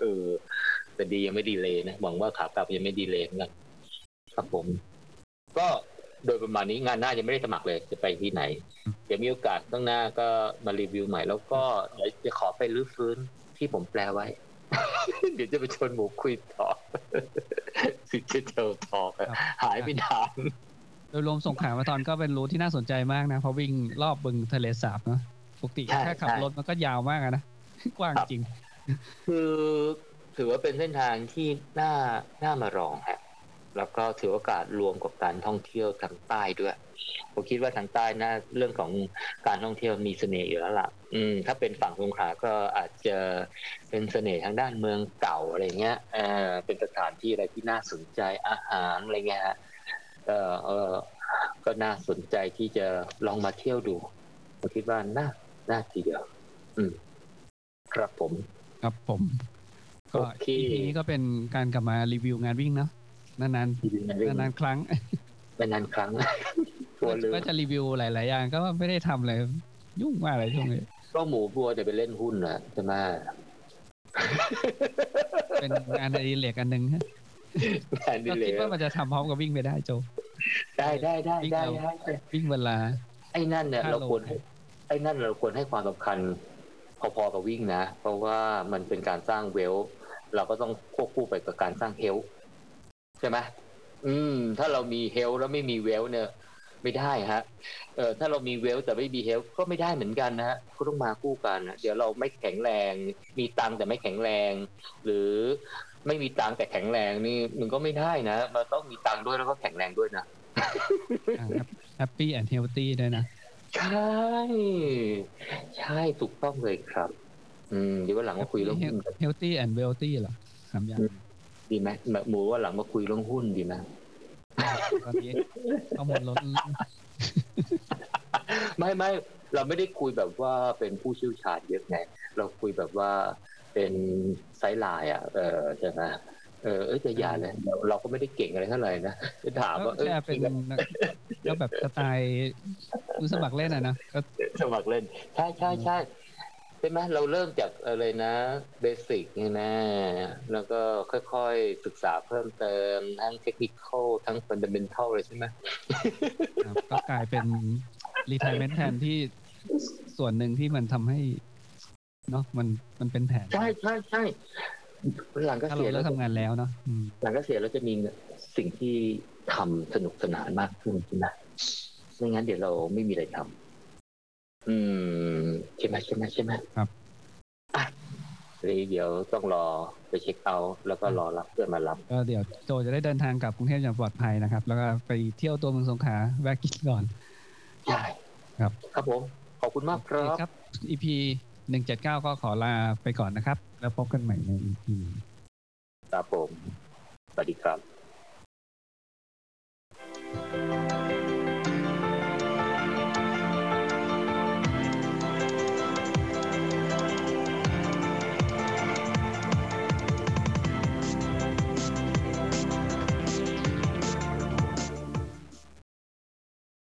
เออแต่ดียังไม่ดีเลยนะหวังว่าขากลับยังไม่ดีเลยนกันครับผม ก็ โดยประมาณนี้งานหน้ายังไม่ได้สมัครเลยจะไปที่ไหน เดี๋ยวมีโอกาสต้องหน้าก็มารีวิวใหม่ แล้วก็เดี๋ยวจะขอไปรื้อฟื้นที่ผมแปลไว้ เดี๋ยวจะไปชวนหมูคุยต่อสิเจเทลทอกครับหายไปนานโดยรวมสงขลามาทอนก็เป็นรูทที่น่าสนใจมากนะ เพราะวิ่งรอบบึงทะเลสาบเนอะปกติใช่แค่ขับใช่รถมันก็ยาวมากอะนะกว้างครับจริง คือถือว่าเป็นเส้นทางที่น่าน่ามาลองฮะ แล้วก็ถือโอกาสรวมกับการท่องเที่ยวทางใต้ด้วยผมคิดว่าทางใต้น่าเรื่องของการท่องเที่ยวมีเสน่ห์อยู่แล้วล่ะ อืม ถ้าเป็นฝั่งสงขลาก็อาจจะเป็นเสน่ห์ทางด้านเมืองเก่าอะไรเงี้ยเออเป็นสถานที่อะไรที่น่าสนใจอาหารอะไรเงี้ยฮะเออเออก็น่าสนใจที่จะลองมาเที่ยวดูผมคิดว่าน่าน่าทีเดียว อืม ครับผม ครับผม ก็โอเคทีนี้ก็เป็นการกลับมารีวิวงานวิ่งเนาะ นานดีนะเรื่องๆนานๆครั้งเป็นนานครั้งตัวลืมก็จะรีวิวหลาย ๆ อย่างก็ไม่ได้ทำเลย ยุ่งมากเลยช่วงนี้ก็หมูบัวจะไปเล่นหุ้นนะใช่ไหมเป็นงานอดิเรกอันหนึ่งฮะแทนดิก็เลคิดยว่ามันจะทำพร้อมกับวิ่งไปได้โจ ได้ได้ได้วิ่งได้เอาได้ได้วิ่งเวลา ไอ้นั่นเนี่ยห้าเราโลควรให้ไอ้นั่นเราควรให้ความสำคัญพอๆกับวิ่งนะ เพราะว่ามันเป็นการสร้างเวล เราก็ต้องควบคู่ไปกับการสร้างเฮล ใช่ไหมอืม ถ้าเรามี health แล้วไม่มี wealth เนี่ย ไม่ได้ฮะเออถ้าเรามี wealth แต่ไม่มี health ก็ไม่ได้เหมือนกันนะฮะก็ต้องมาคู่กันนะเดี๋ยวเราไม่แข็งแรง มีตังค์แต่ไม่แข็งแรง หรือไม่มีตังค์แต่แข็งแรงนี่มันก็ไม่ได้นะมันต้องมีตังค์ด้วยแล้วก็แข็งแรงด้วยนะ happy and healthy ด้วยนะใช่ ใช่ถูกต้องเลยครับ อืมเดี๋ยววันหลังมาคุยเรื่องหุ้นกัน healthy and wealthy เหรอสามอย่าง ดีไหมแบบหมูวันหลังมาคุยเรื่องหุ้นดีไหมตอนนี้ข้อมูลล้นไม่ไม่เราไม่ได้คุยแบบว่าเป็นผู้เชี่ยวชาญเยอะไงเราคุยแบบว่าเป็น sideline อะ เออใช่ไหมเออเอยแต่อย่าเลยเราเราก็ไม่ได้เก่งอะไรเท่าไหร่นะจะถามก็ว่าเออแค่เป็นก็แบบสไตล์มือสมัครเล่นอะนะก็สมัครเล่น ใช่ใช่ใช่ใช่ไหมเราเริ่มจากอะไรนะ basic นี่นะ แล้วก็ค่อยๆศึกษาเพิ่มเติม ทั้งเทคนิคทั้ง fundamental เลยใช่ไหมครับก็กลายเป็นรีท i เมน t แทนที่ส่วนหนึ่งที่มันทำให้เนาะมันมันเป็นแผนใช่ใช่ใช่หลังก็ถ้าเสีเรายเลิแล้กวทำงานแล้วเนาะอืมหลังก็เสียแล้วจะมีสิ่งที่ทำสนุกสนานมากขึ้นใช่ไหมไม่งั้นเดี๋ยวเราไม่มีอะไรทำ อืมใช่ไหมใช่ไหมใช่ไหมครับอะเดี๋ยวต้องรอไปเช็คเอาท์แล้วก็รอรับเพื่อนมารับก็เดี๋ยวโจจะได้เดินทางกลับกรุงเทพอย่างปลอดภัยนะครับ แล้วก็ไปเที่ยวตัวเมืองสงขลาแวะกินก่อนใช่ครับ ครับผมขอบคุณมากครัโอเบครับ EP หนึ่งเจ็ดเก้าก็ขอลาไปก่อนนะครับ แล้วพบกันใหม่ใน EP ครับผมสวัสดีครับ